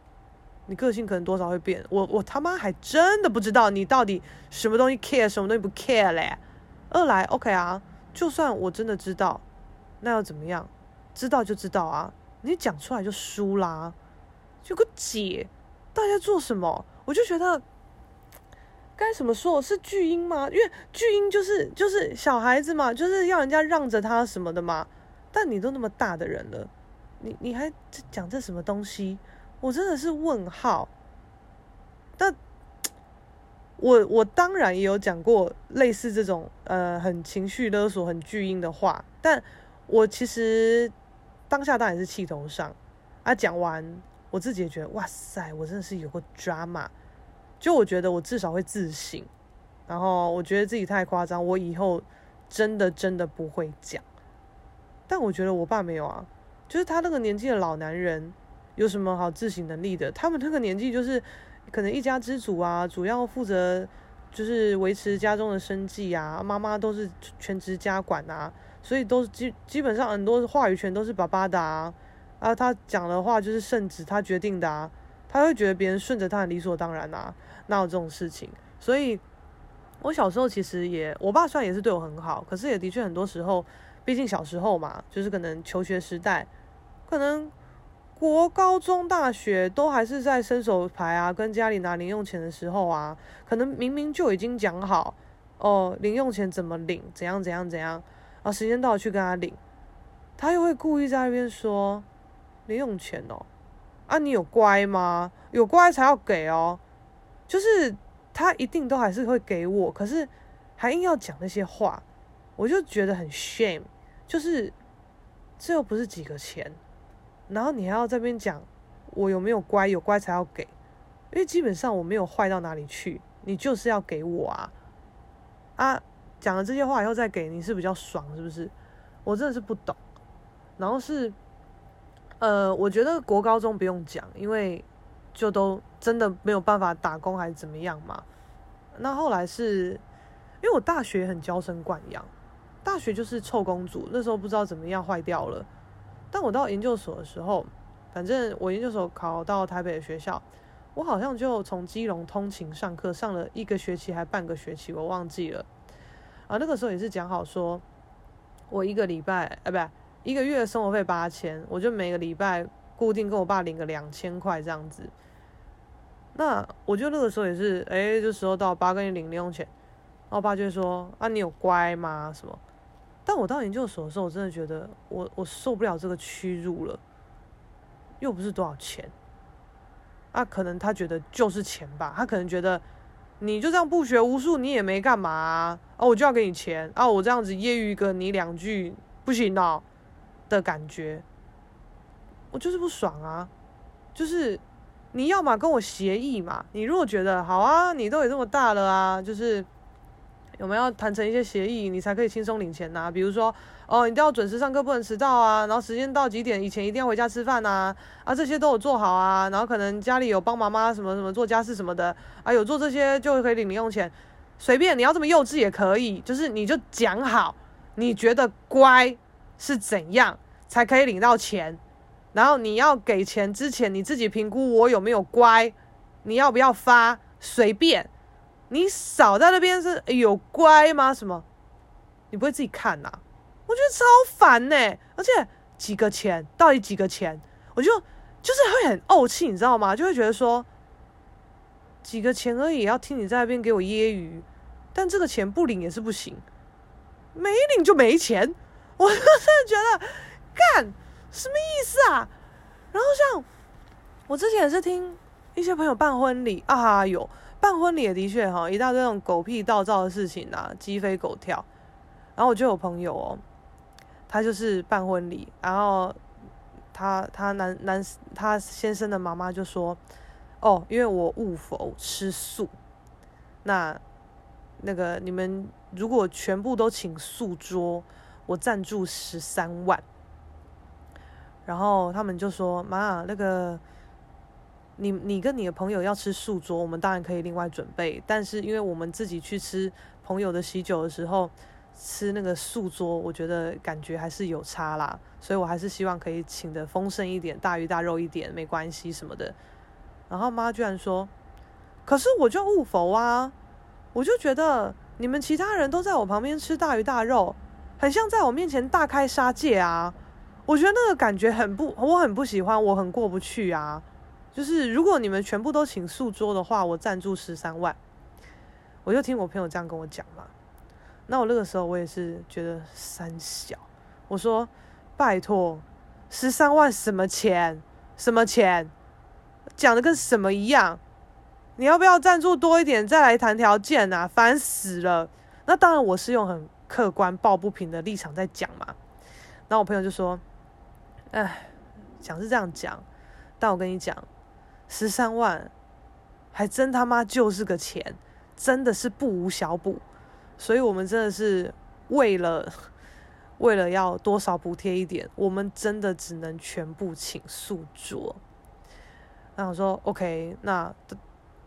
你个性可能多少会变，我我他妈还真的不知道你到底什么东西 care，什么东西不 care 嘞。二来，OK 啊，就算我真的知道，那又怎么样？知道就知道啊，你讲出来就输啦。有个解，大家做什么？我就觉得该怎么说？是巨婴吗？因为巨婴就是就是小孩子嘛，就是要人家让着他什么的嘛。但你都那么大的人了，你你还讲这什么东西？我真的是问号，但我我当然也有讲过类似这种呃很情绪勒索、很巨婴的话，但我其实当下当然是气头上啊。讲完我自己也觉得哇塞，我真的是有个 drama，就我觉得我至少会自省，然后我觉得自己太夸张，我以后真的真的不会讲。但我觉得我爸没有啊，就是他那个年纪的老男人。有什么好自省能力的？他们那个年纪就是可能一家之主啊，主要负责就是维持家中的生计啊，妈妈都是全职家管啊，所以都基基本上很多话语权都是爸爸的啊，啊，他讲的话就是圣旨，他决定的啊，他会觉得别人顺着他理所当然啊，哪有这种事情？所以，我小时候其实也，我爸虽然也是对我很好，可是也的确很多时候，毕竟小时候嘛，就是可能求学时代，可能。国高中大学都还是在伸手牌啊，跟家里拿零用钱的时候啊，可能明明就已经讲好哦，零用钱怎么领，怎样怎样怎样啊，时间到了去跟他领，他又会故意在那边说零用钱哦，啊，你有乖吗？有乖才要给哦，就是他一定都还是会给我，可是还硬要讲那些话，我就觉得很 shame，就是这又不是几个钱。然后你还要这边讲，我有没有乖？有乖才要给，因为基本上我没有坏到哪里去，你就是要给我啊！啊，讲了这些话以后再给你是比较爽，是不是？我真的是不懂。然后是，呃，我觉得国高中不用讲，因为就都真的没有办法打工还是怎么样嘛。那后来是，因为我大学很娇生惯养，大学就是臭公主，那时候不知道怎么样坏掉了。但我到研究所的时候，反正我研究所考到台北的学校，我好像就从基隆通勤上课，上了一个学期还半个学期，我忘记了。啊，那个时候也是讲好说，我一个礼拜，哎，不，一个月生活费八千，我就每个礼拜固定跟我爸领个两千块这样子。那我就那个时候也是，哎，这时候到爸跟你领零用钱，然后我爸就说，啊，你有乖吗？什么？但我到研究所的时候，我真的觉得我我受不了这个屈辱了，又不是多少钱，啊，可能他觉得就是钱吧，他可能觉得你就这样不学无术，你也没干嘛啊，我就要给你钱啊，我这样子揶揄个你两句不行哦的感觉，我就是不爽啊，就是你要嘛跟我协议嘛，你如果觉得好啊，你都也这么大了啊，就是。有没有要谈成一些协议，你才可以轻松领钱呐、比如说，哦，你一定要准时上课，不能迟到啊。然后时间到几点以前一定要回家吃饭呐、啊？啊，这些都有做好啊。然后可能家里有帮妈妈什么什么做家事什么的啊，有做这些就可以领零用钱。随便你要这么幼稚也可以，就是你就讲好，你觉得乖是怎样才可以领到钱？然后你要给钱之前，你自己评估我有没有乖，你要不要发？随便。你少在那边是有乖吗？什么？你不会自己看呐、我觉得超烦呢、而且几个钱，到底几个钱？我就就是会很怄气，你知道吗？就会觉得说几个钱而已，要听你在那边给我揶揄，但这个钱不领也是不行。没领就没钱。我就真的觉得，干什么意思啊？然后像我之前也是听一些朋友办婚礼啊，有办婚礼也的确哈，一大堆那种狗屁倒灶的事情啊，鸡飞狗跳。然后我就有朋友哦，他就是办婚礼，然后他他男男他先生的妈妈就说，哦，因为我误否吃素，那那个你们如果全部都请素桌，我赞助十三万。然后他们就说，妈，那个你你跟你的朋友要吃素桌，我们当然可以另外准备，但是因为我们自己去吃朋友的喜酒的时候。吃那个素桌，我觉得感觉还是有差啦，所以我还是希望可以请得丰盛一点，大鱼大肉一点，没关系什么的。然后妈居然说：“可是我就误否啊，我就觉得你们其他人都在我旁边吃大鱼大肉，很像在我面前大开杀戒啊！我觉得那个感觉很不，我很不喜欢，我很过不去啊。就是如果你们全部都请素桌的话，我赞助十三万。我就听我朋友这样跟我讲嘛。”那我那个时候我也是觉得三小，我说拜托，十三万什么钱？什么钱？讲的跟什么一样？你要不要赞助多一点再来谈条件啊？烦死了！那当然我是用很客观抱不平的立场在讲嘛。那我朋友就说，哎，讲是这样讲，但我跟你讲，十三万还真他妈就是个钱，真的是不无小补。所以，我们真的是为了为了要多少补贴一点，我们真的只能全部请宿桌。然后我说：“OK，那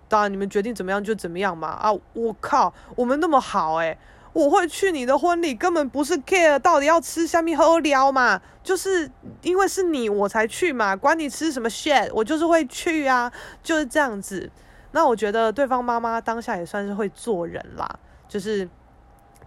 当然你们决定怎么样就怎么样嘛。”啊，我靠，我们那么好哎，我会去你的婚礼，根本不是 care 到底要吃虾米喝料嘛，就是因为是你我才去嘛，管你吃什么 shit，我就是会去啊，就是这样子。那我觉得对方妈妈当下也算是会做人啦，就是。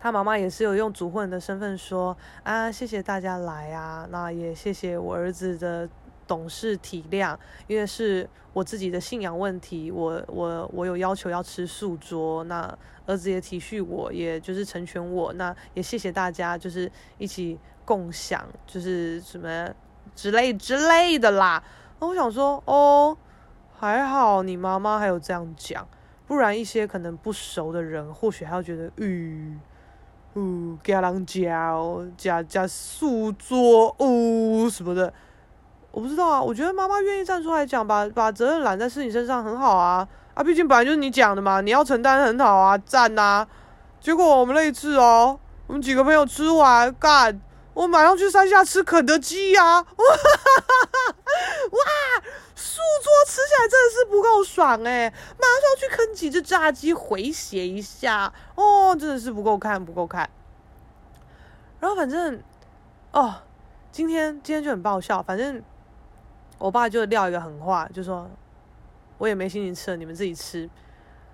他妈妈也是有用主婚人的身份说啊，谢谢大家来啊，那也谢谢我儿子的懂事体谅，因为是我自己的信仰问题，我我我有要求要吃素桌，那儿子也体恤我，也就是成全我，那也谢谢大家，就是一起共享，就是什么之类之类的啦。那我想说，哦，还好你妈妈还有这样讲，不然一些可能不熟的人，或许还要觉得，嗯。嗯，给人家哦，加加素桌哦什么的，我不知道啊。我觉得妈妈愿意站出来讲，把把责任揽在自己身上很好啊。啊，毕竟本来就是你讲的嘛，你要承担很好啊，赞呐、啊。结果我们那一次哦，我们几个朋友吃完干，我马上去山下吃肯德基呀、啊，哇哈哈哇！素桌吃起来真的是不够爽哎，马上去啃几只炸鸡回血一下哦，真的是不够看不够看。然后反正哦，今天今天就很爆笑，反正我爸就撂一个狠话，就说我也没心情吃了，你们自己吃。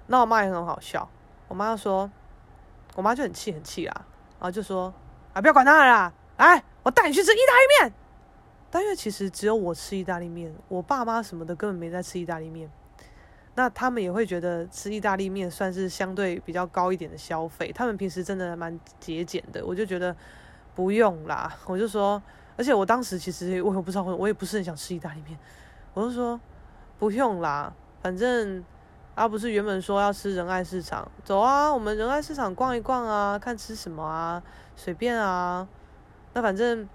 那我妈也很好笑，我妈说，我妈就很气很气啦，然后就说啊，不要管他了啦，来，我带你去吃意大利面。但因为其实只有我吃意大利面，我爸妈什么的根本没在吃意大利面，那他们也会觉得吃意大利面算是相对比较高一点的消费。他们平时真的蛮节俭的，我就觉得不用啦。我就说，而且我当时其实我也不知道，我也不是很想吃意大利面，我就说不用啦，反正啊不是原本说要吃仁爱市场，走啊，我们仁爱市场逛一逛啊，看吃什么啊，随便啊，那反正。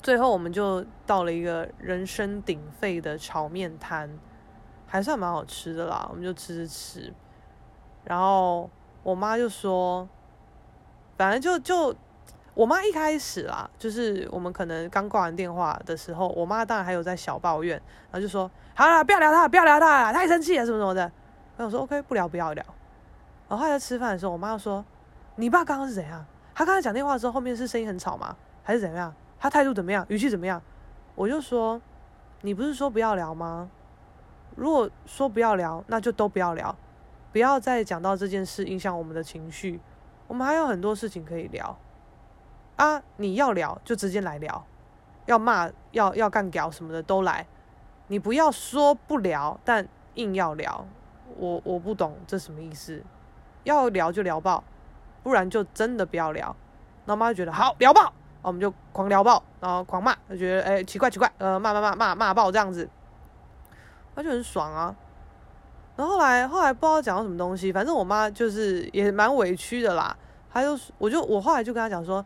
最后，我们就到了一个人声鼎沸的炒面摊，还算蛮好吃的啦。我们就吃吃吃，然后我妈就说，反正就就我妈一开始啦，就是我们可能刚挂完电话的时候，我妈当然还有在小抱怨，然后就说：“好了，不要聊他，不要聊他了，太生气了，什么什么的。”然后我说：“OK，不聊，不要聊。”然后后来在吃饭的时候，我妈就说：“你爸刚刚是怎样？他刚才讲电话的时候，后面是声音很吵吗？还是怎么样？”他态度怎么样？语气怎么样？我就说，你不是说不要聊吗？如果说不要聊，那就都不要聊，不要再讲到这件事影响我们的情绪。我们还有很多事情可以聊啊！你要聊就直接来聊，要骂要要干屌什么的都来。你不要说不聊，但硬要聊，我我不懂这什么意思。要聊就聊爆，不然就真的不要聊。然后妈就觉得好聊爆，我们就狂聊爆，然后狂骂，就觉得哎、奇怪奇怪，呃骂骂骂骂骂爆这样子，他就很爽啊。然后后来后来不知道讲到什么东西，反正我妈就是也蛮委屈的啦。她就我就我后来就跟她讲说，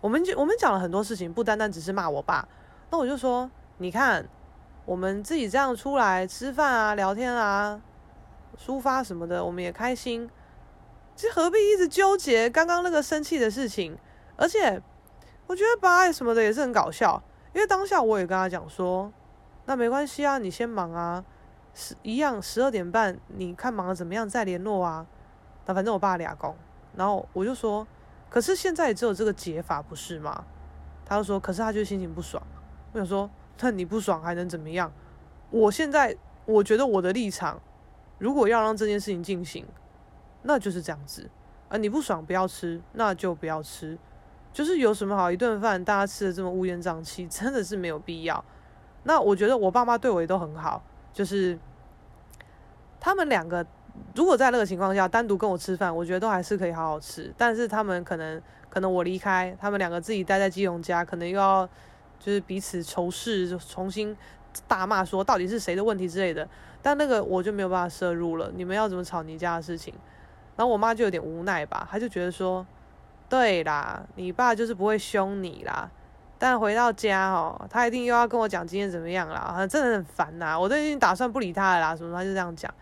我们就我们讲了很多事情，不单单只是骂我爸。那我就说，你看我们自己这样出来吃饭啊、聊天啊、抒发什么的，我们也开心。这何必一直纠结刚刚那个生气的事情？而且我觉得爸什么的也是很搞笑，因为当下我也跟他讲说，那没关系啊，你先忙啊，十一样十二点半，你看忙了怎么样再联络啊。那反正我爸俩工，然后我就说，可是现在也只有这个解法不是吗？他就说，可是他就心情不爽。我想说，那你不爽还能怎么样？我现在我觉得我的立场，如果要让这件事情进行。那就是这样子，啊，你不爽不要吃，那就不要吃，就是有什么好一顿饭大家吃的这么乌烟瘴气，真的是没有必要。那我觉得我爸妈对我也都很好，就是他们两个如果在那个情况下单独跟我吃饭，我觉得都还是可以好好吃。但是他们可能可能我离开，他们两个自己待在基隆家，可能又要就是彼此仇视，重新大骂说到底是谁的问题之类的。但那个我就没有办法摄入了，你们要怎么吵你家的事情。然后我妈就有点无奈吧，她就觉得说，对啦，你爸就是不会凶你啦，但回到家哦，他一定又要跟我讲今天怎么样啦，真的很烦呐，我都已经打算不理他了啦，什么他就这样讲，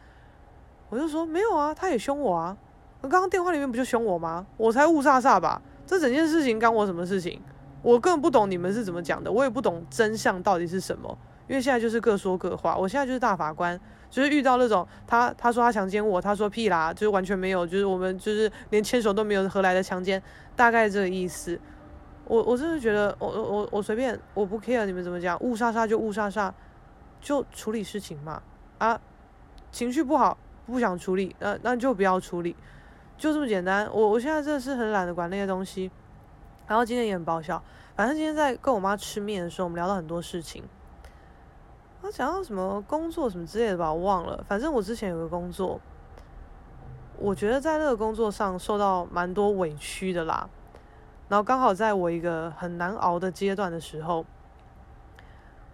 我就说没有啊，他也凶我啊，刚刚电话里面不就凶我吗？我才误煞煞吧，这整件事情干我什么事情？我根本不懂你们是怎么讲的，我也不懂真相到底是什么，因为现在就是各说各话，我现在就是大法官。就是遇到那种他他说他强奸我，他说屁啦，就是完全没有，就是我们就是连牵手都没有，何来的强奸？大概这个意思。我我真的觉得，我我我随便，我不 care 你们怎么讲，误杀杀就误杀杀，就处理事情嘛。啊，情绪不好不想处理，那那就不要处理，就这么简单。我我现在真的是很懒得管那些东西。然后今天也很爆笑，反正今天在跟我妈吃面的时候，我们聊到很多事情。他讲到什么工作什么之类的吧，我忘了。反正我之前有个工作，我觉得在那个工作上受到蛮多委屈的啦。然后刚好在我一个很难熬的阶段的时候，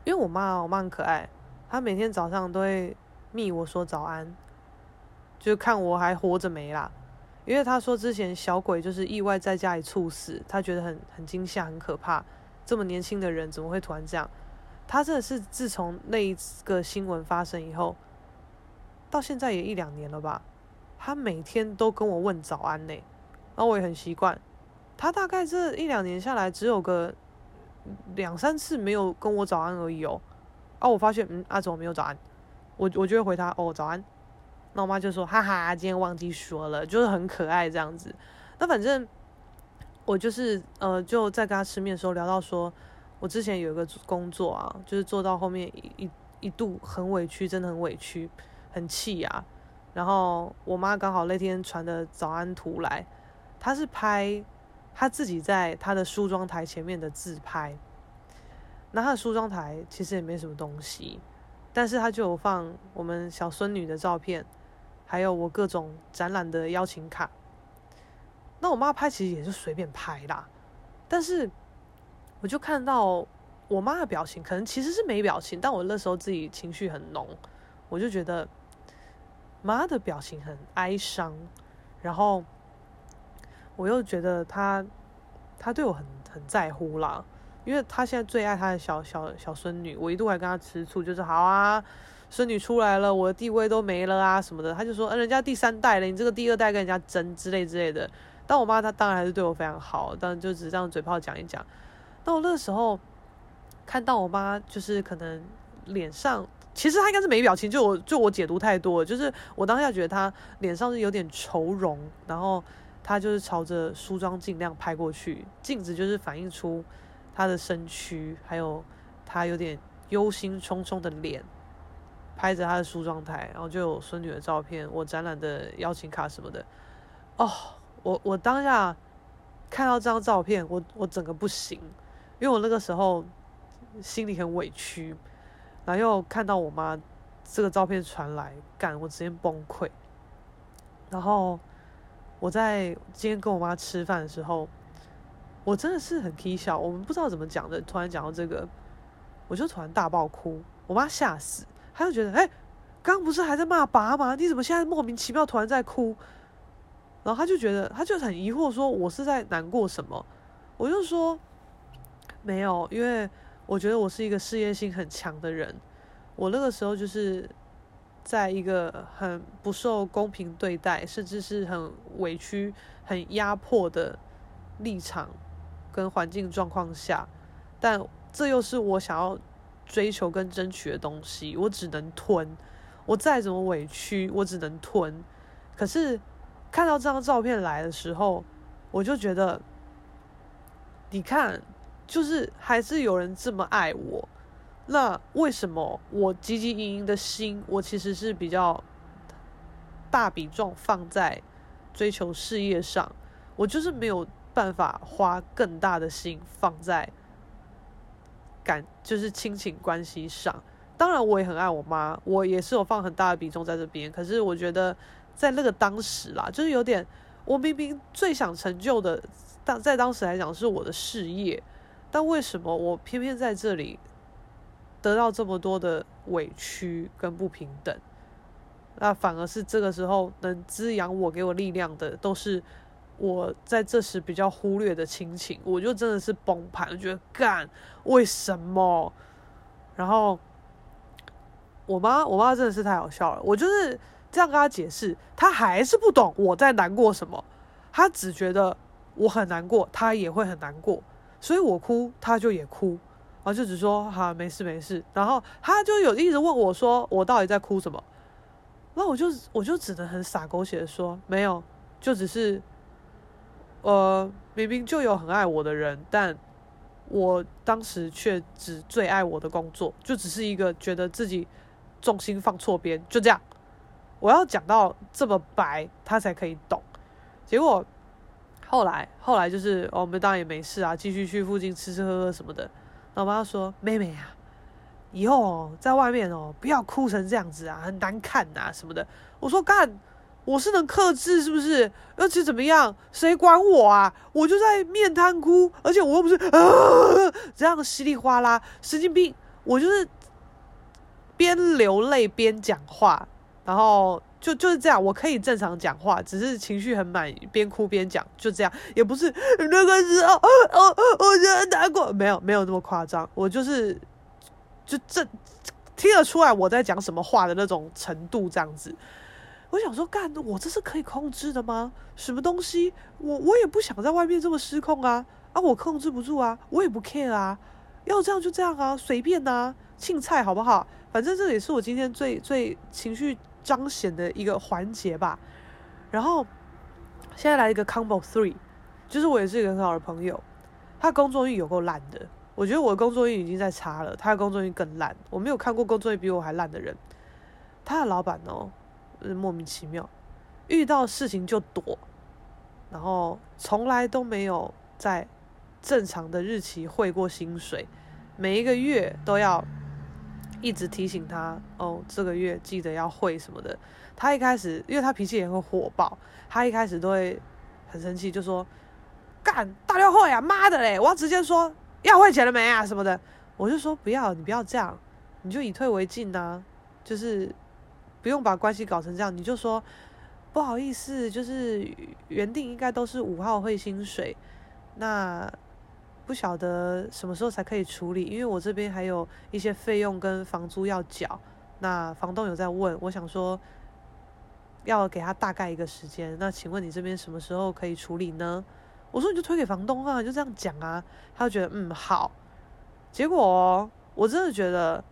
因为我妈，我妈很可爱，她每天早上都会密我说早安，就看我还活着没啦。因为他说之前小鬼就是意外在家里猝死，他觉得很很惊吓，很可怕。这么年轻的人怎么会突然这样？他真的是自从那一个新闻发生以后，到现在也一两年了吧。他每天都跟我问早安呢，然后我也很习惯。他大概这一两年下来，只有个两三次没有跟我早安而已哦。啊，我发现，嗯，阿、啊、怎么没有早安？我我就会回他，哦，早安。那我妈就说，哈哈，今天忘记说了，就是很可爱这样子。那反正我就是呃，就在跟他吃面的时候聊到说。我之前有一个工作啊，就是做到后面一一度很委屈，真的很委屈，很气啊。然后我妈刚好那天传的早安图来，她是拍她自己在她的梳妆台前面的自拍。那她的梳妆台其实也没什么东西，但是她就有放我们小孙女的照片，还有我各种展览的邀请卡。那我妈拍其实也是随便拍啦，但是。我就看到我妈的表情，可能其实是没表情，但我那时候自己情绪很浓，我就觉得妈的表情很哀伤，然后我又觉得她她对我很很在乎啦，因为她现在最爱她的小小小孙女，我一度还跟她吃醋，就是好啊，孙女出来了，我的地位都没了啊什么的，她就说，嗯，人家第三代了，你这个第二代跟人家争之类之类的。但我妈她当然还是对我非常好，但就只是这样嘴炮讲一讲。那我那时候看到我妈，就是可能脸上，其实她应该是没表情，就我就我解读太多了，就是我当下觉得她脸上是有点愁容，然后她就是朝着梳妆镜那样拍过去，镜子就是反映出她的身躯，还有她有点忧心忡忡的脸，拍着她的梳妆台，然后就有孙女的照片，我展览的邀请卡什么的，哦，我我当下看到这张照片，我我整个不行。因为我那个时候心里很委屈，然后又看到我妈这个照片传来，干我直接崩溃。然后我在今天跟我妈吃饭的时候，我真的是很起笑，我们不知道怎么讲的，突然讲到这个，我就突然大爆哭，我妈吓死，他就觉得，哎、刚不是还在骂爸吗？你怎么现在莫名其妙突然在哭？然后他就觉得，他就很疑惑，说我是在难过什么？我就说没有，因为我觉得我是一个事业心很强的人，我那个时候就是在一个很不受公平对待，甚至是很委屈、很压迫的立场。跟环境状况下，但这又是我想要追求跟争取的东西，我只能吞。我再怎么委屈，我只能吞。可是看到这张照片来的时候，我就觉得，你看，就是还是有人这么爱我。那为什么我汲汲营营的心，我其实是比较大比重放在追求事业上，我就是没有。办法花更大的心放在感，就是亲情关系上。当然，我也很爱我妈，我也是有放很大的比重在这边。可是，我觉得在那个当时啦，就是有点，我明明最想成就的，当在当时来讲是我的事业，但为什么我偏偏在这里得到这么多的委屈跟不平等？那反而是这个时候能滋养我、给我力量的，都是。我在这时比较忽略的亲情，我就真的是崩盘，我觉得干为什么？然后我妈，我妈真的是太好笑了。我就是这样跟她解释，她还是不懂我在难过什么。她只觉得我很难过，她也会很难过，所以我哭，她就也哭，然后就只说好，没事没事。然后她就有一直问我说，我到底在哭什么？那我就我就只能很傻狗血的说，没有，就只是。呃，明明就有很爱我的人，但我当时却只最爱我的工作，就只是一个觉得自己重心放错边，就这样。我要讲到这么白，他才可以懂。结果后来，后来就是我们当然也没事啊，继续去附近吃吃喝喝什么的。然后我妈说：“妹妹啊，以后哦，在外面哦，不要哭成这样子啊，很难看呐什么的。”我说：“干。”我是能克制，是不是？而且怎么样？谁管我啊？我就在面瘫哭，而且我又不是啊这样稀里哗啦，神经病！我就是边流泪边讲话，然后就就是这样，我可以正常讲话，只是情绪很满，边哭边讲，就这样，也不是那个时候，哦，我觉得难过，没有没有那么夸张，我就是就这听得出来我在讲什么话的那种程度，这样子。我想说，干，我这是可以控制的吗？什么东西？我我也不想在外面这么失控啊！啊，我控制不住啊，我也不 care 啊，要这样就这样啊，随便呐、啊，青菜好不好？反正这也是我今天最最情绪彰显的一个环节吧。然后现在来一个 combo three，就是我也是一个很好的朋友，他工作运有够烂的，我觉得我的工作运已经在差了，他的工作运更烂，我没有看过工作运比我还烂的人。他的老板哦。是莫名其妙，遇到事情就躲，然后从来都没有在正常的日期汇过薪水，每一个月都要一直提醒他哦，这个月记得要汇什么的。他一开始，因为他脾气也会火爆，他一开始都会很生气，就说：“干，大要汇啊，妈的嘞！我要直接说要汇钱了没啊什么的。”我就说：“不要，你不要这样，你就以退为进呐、就是。”不用把关系搞成这样，你就说不好意思，就是原定应该都是五号汇薪水，那不晓得什么时候才可以处理，因为我这边还有一些费用跟房租要缴。那房东有在问，我想说要给他大概一个时间。那请问你这边什么时候可以处理呢？我说你就推给房东啊，就这样讲啊。他就觉得嗯好，结果我真的觉得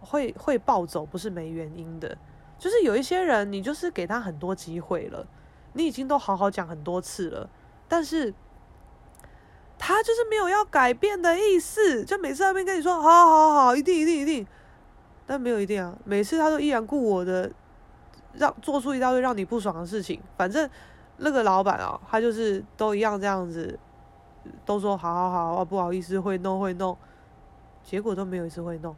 会会暴走不是没原因的。就是有一些人，你就是给他很多机会了，你已经都好好讲很多次了，但是他就是没有要改变的意思，就每次那边跟你说好好好，一定一定一定，但没有一定啊，每次他都依然顾我的，让做出一大堆让你不爽的事情，反正那个老板啊，他就是都一样这样子，都说好好好，啊不好意思会弄会弄，结果都没有一次会弄。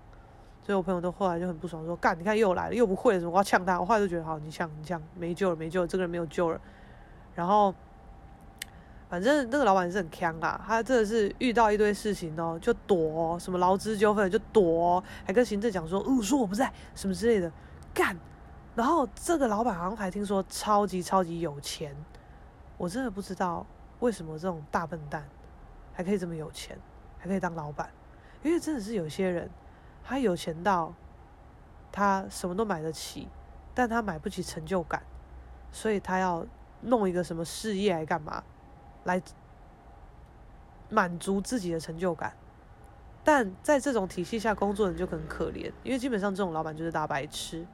所以我朋友都后来就很不爽，说：“干，你看又来了，又不会，什么我要呛他。”我后来就觉得，好，你呛，你呛，没救了，没救了，这个人没有救了。然后反正那个老板是很锵啦，他真的是遇到一堆事情哦，就躲，什么劳资纠纷就躲，还跟行政讲说，哦，说我不在，什么之类的，干。然后这个老板好像还听说超级超级有钱，我真的不知道为什么这种大笨蛋还可以这么有钱，还可以当老板，因为真的是有些人，他有钱到他什么都买得起，但他买不起成就感，所以他要弄一个什么事业来干嘛？来满足自己的成就感，但在这种体系下工作的人就很可怜，因为基本上这种老板就是大白痴，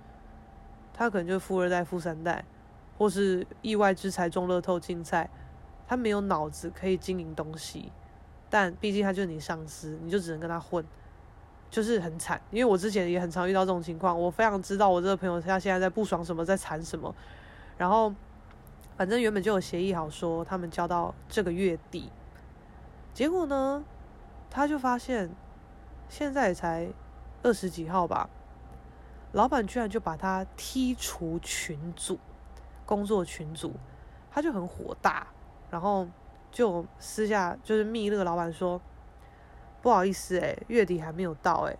他可能就是富二代、富三代，或是意外之财中乐透竞赛，他没有脑子可以经营东西，但毕竟他就是你上司，你就只能跟他混，就是很惨。因为我之前也很常遇到这种情况，我非常知道我这个朋友他现在在不爽什么，在惨什么，然后。反正原本就有协议好，说他们交到这个月底，结果呢，他就发现现在才二十几号吧，老板居然就把他踢出群组，工作群组，他就很火大，然后就私下就是密那个老板说，不好意思欸，月底还没有到欸，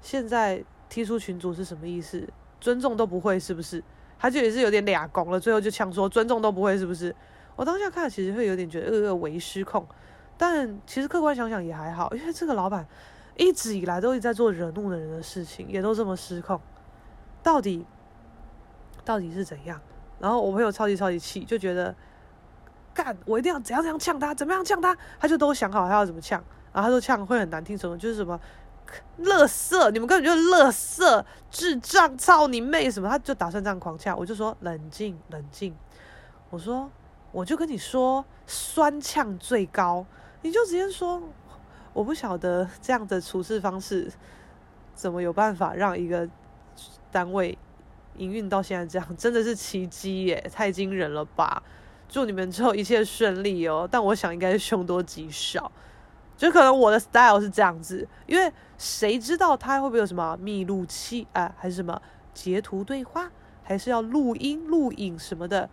现在踢出群组是什么意思？尊重都不会是不是？他就也是有点俩拱了，最后就呛说尊重都不会，是不是？我当下看其实会有点觉得恶恶为失控，但其实客观想想也还好，因为这个老板一直以来都一在做惹怒的人的事情，也都这么失控，到底到底是怎样？然后我朋友超级超级气，就觉得干我一定要怎样怎样呛他，怎么样呛他，他就都想好他要怎么呛，然后他说呛会很难听，什么就是什么。乐色，你们根本就是乐色，智障，操你妹什么？他就打算这样狂呛，我就说冷静，冷静。我说，我就跟你说，酸呛最高，你就直接说，我不晓得这样的处事方式怎么有办法让一个单位营运到现在这样，真的是奇迹耶，太惊人了吧！祝你们之后一切顺利哦。但我想应该是凶多吉少。就可能我的 style 是这样子，因为谁知道他会不会有什么密录器啊，还是什么截图对话，还是要录音录影什么的？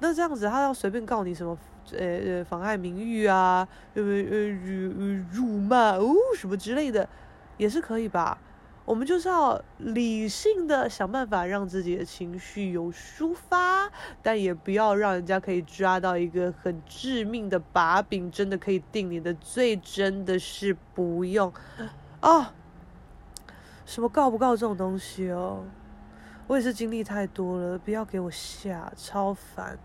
那这样子他要随便告你什么，呃呃妨碍名誉啊，呃呃辱辱骂哦什么之类的，也是可以吧？我们就是要理性的想办法让自己的情绪有抒发，但也不要让人家可以抓到一个很致命的把柄，真的可以定你的罪，真的是不用哦。什么告不告这种东西哦？我也是经历太多了，不要给我吓，超烦。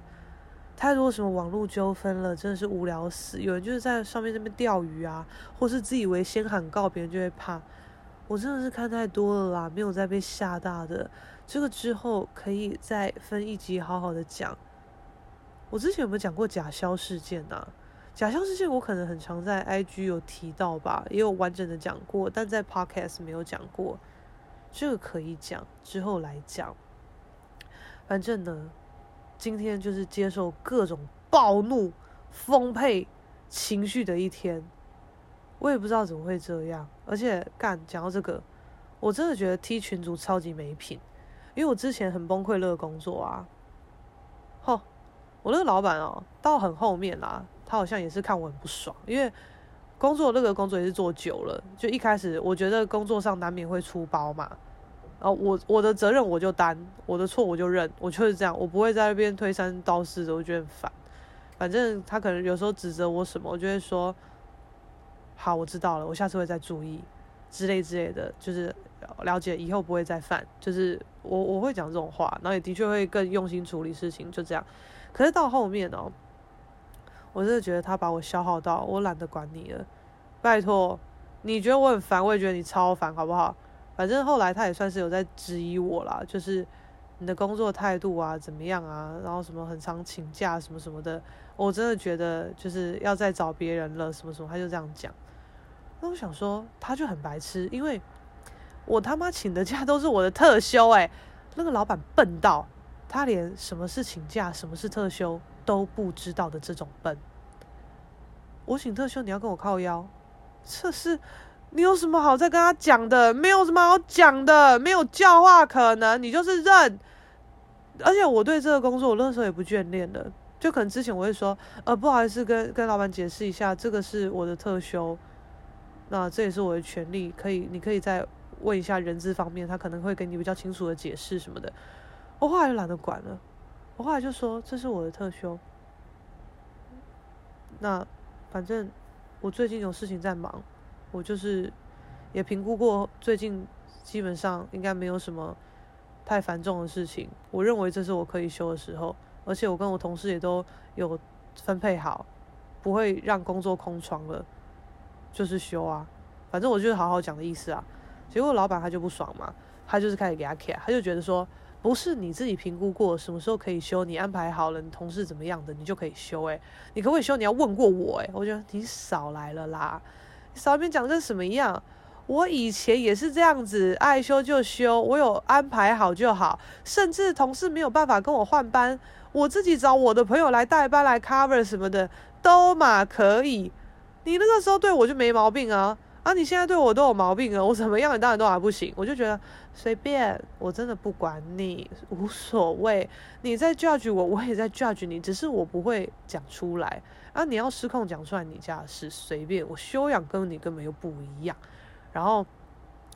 太多什么网络纠纷了，真的是无聊死。有人就是在上面那边钓鱼啊，或是自以为先喊告，别人就会怕。我真的是看太多了啦，没有再被吓大的。这个之后可以再分一集好好的讲。我之前有没有讲过假消事件呢、啊？假消事件我可能很常在 IG 有提到吧，也有完整的讲过，但在 Podcast 没有讲过。这个可以讲，之后来讲。反正呢，今天就是接受各种暴怒、丰沛情绪的一天。我也不知道怎么会这样，而且干讲到这个，我真的觉得 T 群组超级没品，因为我之前很崩溃那个工作啊，吼，我那个老板哦，到很后面啦，他好像也是看我很不爽，因为工作那个工作也是做久了，就一开始我觉得工作上难免会出包嘛，然后我我的责任我就担，我的错我就认，我就是这样，我不会在那边推三道四的，我觉得很烦，反正他可能有时候指责我什么，我就会说。好，我知道了，我下次会再注意，之类之类的，就是了解以后不会再犯。就是我我会讲这种话，然后也的确会更用心处理事情，就这样。可是到后面哦，我真的觉得他把我消耗到，我懒得管你了。拜托，你觉得我很烦，我也觉得你超烦，好不好？反正后来他也算是有在质疑我啦，就是你的工作态度啊，怎么样啊，然后什么很常请假什么什么的，我真的觉得就是要再找别人了，什么什么，他就这样讲。那我想说，他就很白痴，因为我他妈请的假都是我的特休，欸，诶，那个老板笨到他连什么是请假、什么是特休都不知道的这种笨。我请特休，你要跟我靠腰，这是你有什么好再跟他讲的？没有什么好讲的，没有教化可能，你就是认。而且我对这个工作，我那时候也不眷恋的。就可能之前我会说，呃，不好意思，跟跟老板解释一下，这个是我的特休，那这也是我的权利，可以，你可以再问一下人资方面，他可能会给你比较清楚的解释什么的。我后来就懒得管了，我后来就说这是我的特休，那反正我最近有事情在忙，我就是也评估过，最近基本上应该没有什么太繁重的事情，我认为这是我可以休的时候。而且我跟我同事也都有分配好，不会让工作空窗了，就是休啊，反正我就是好好讲的意思啊。结果老板他就不爽嘛，他就是开始给他卡，他就觉得说，不是你自己评估过什么时候可以休，你安排好了，你同事怎么样的，你就可以休。诶，你可不可以休？你要问过我诶，我觉得你少来了啦，你少一边讲跟什么样？我以前也是这样子，爱休就休，我有安排好就好，甚至同事没有办法跟我换班。我自己找我的朋友来代班来 cover 什么的都嘛可以，你那个时候对我就没毛病啊啊！你现在对我都有毛病啊，我怎么样你当然都还不行，我就觉得随便，我真的不管你，无所谓。你在 judge 我，我也在 judge 你，只是我不会讲出来啊。你要失控讲出来，你家的事随便。我修养跟你根本又不一样，然后。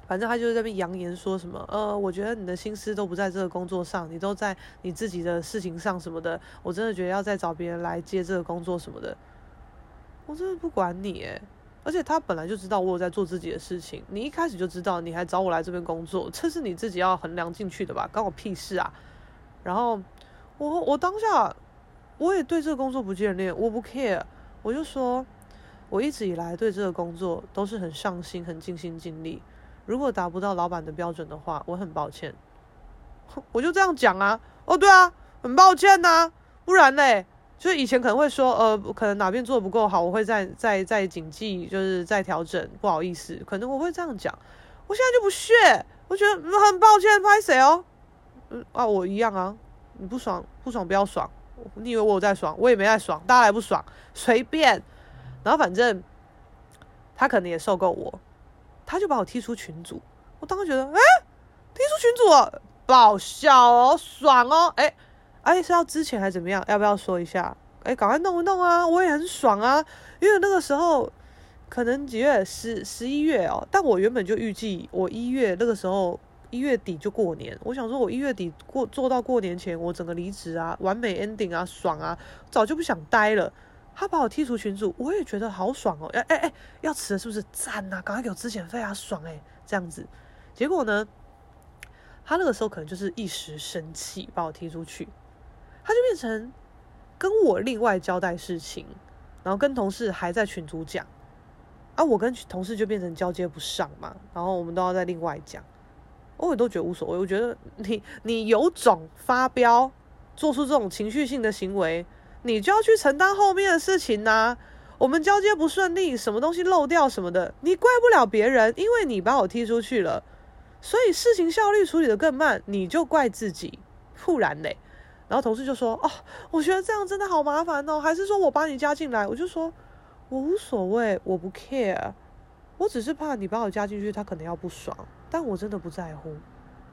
反正他就是在那边扬言说什么，呃，我觉得你的心思都不在这个工作上，你都在你自己的事情上什么的。我真的觉得要再找别人来接这个工作什么的，我真的不管你诶，而且他本来就知道我有在做自己的事情，你一开始就知道，你还找我来这边工作，这是你自己要衡量进去的吧？关我屁事啊！然后我我当下我也对这个工作不眷恋，我不 care，我就说我一直以来对这个工作都是很上心、很尽心尽力。如果达不到老板的标准的话，我很抱歉，我就这样讲啊。哦，对啊，很抱歉呐、啊，不然嘞，就是以前可能会说，呃，可能哪边做的不够好，我会再再再谨记，就是再调整。不好意思，可能我会这样讲。我现在就不屑，我觉得很抱歉，拍谁哦？嗯啊，我一样啊。你不爽不爽不要爽，你以为我在爽？我也没在爽，大家来不爽随便。然后反正他可能也受够我。他就把我踢出群组，我当时觉得，哎，踢出群组了，爆笑哦，爽哦，哎，哎，是要之前还是怎么样？要不要说一下？哎，赶快弄一弄啊，我也很爽啊，因为那个时候可能几月，十十一月哦，但我原本就预计我一月那个时候一月底就过年，我想说我一月底过做到过年前，我整个离职啊，完美 ending 啊，爽啊，早就不想待了。他把我踢出群组，我也觉得好爽哦！哎哎哎，要辞了是不是？赞呐，赶快给我资遣费啊，爽哎！这样子，结果呢，他那个时候可能就是一时生气把我踢出去，他就变成跟我另外交代事情，然后跟同事还在群组讲，啊，我跟同事就变成交接不上嘛，然后我们都要再另外讲，我也都觉得无所谓，我觉得你你有种发飙，做出这种情绪性的行为。你就要去承担后面的事情呐、我们交接不顺利，什么东西漏掉什么的，你怪不了别人，因为你把我踢出去了，所以事情效率处理得更慢，你就怪自己，不然嘞。然后同事就说：“哦，我觉得这样真的好麻烦哦，还是说我把你加进来？”我就说：“我无所谓，我不 care，我只是怕你把我加进去，他可能要不爽，但我真的不在乎。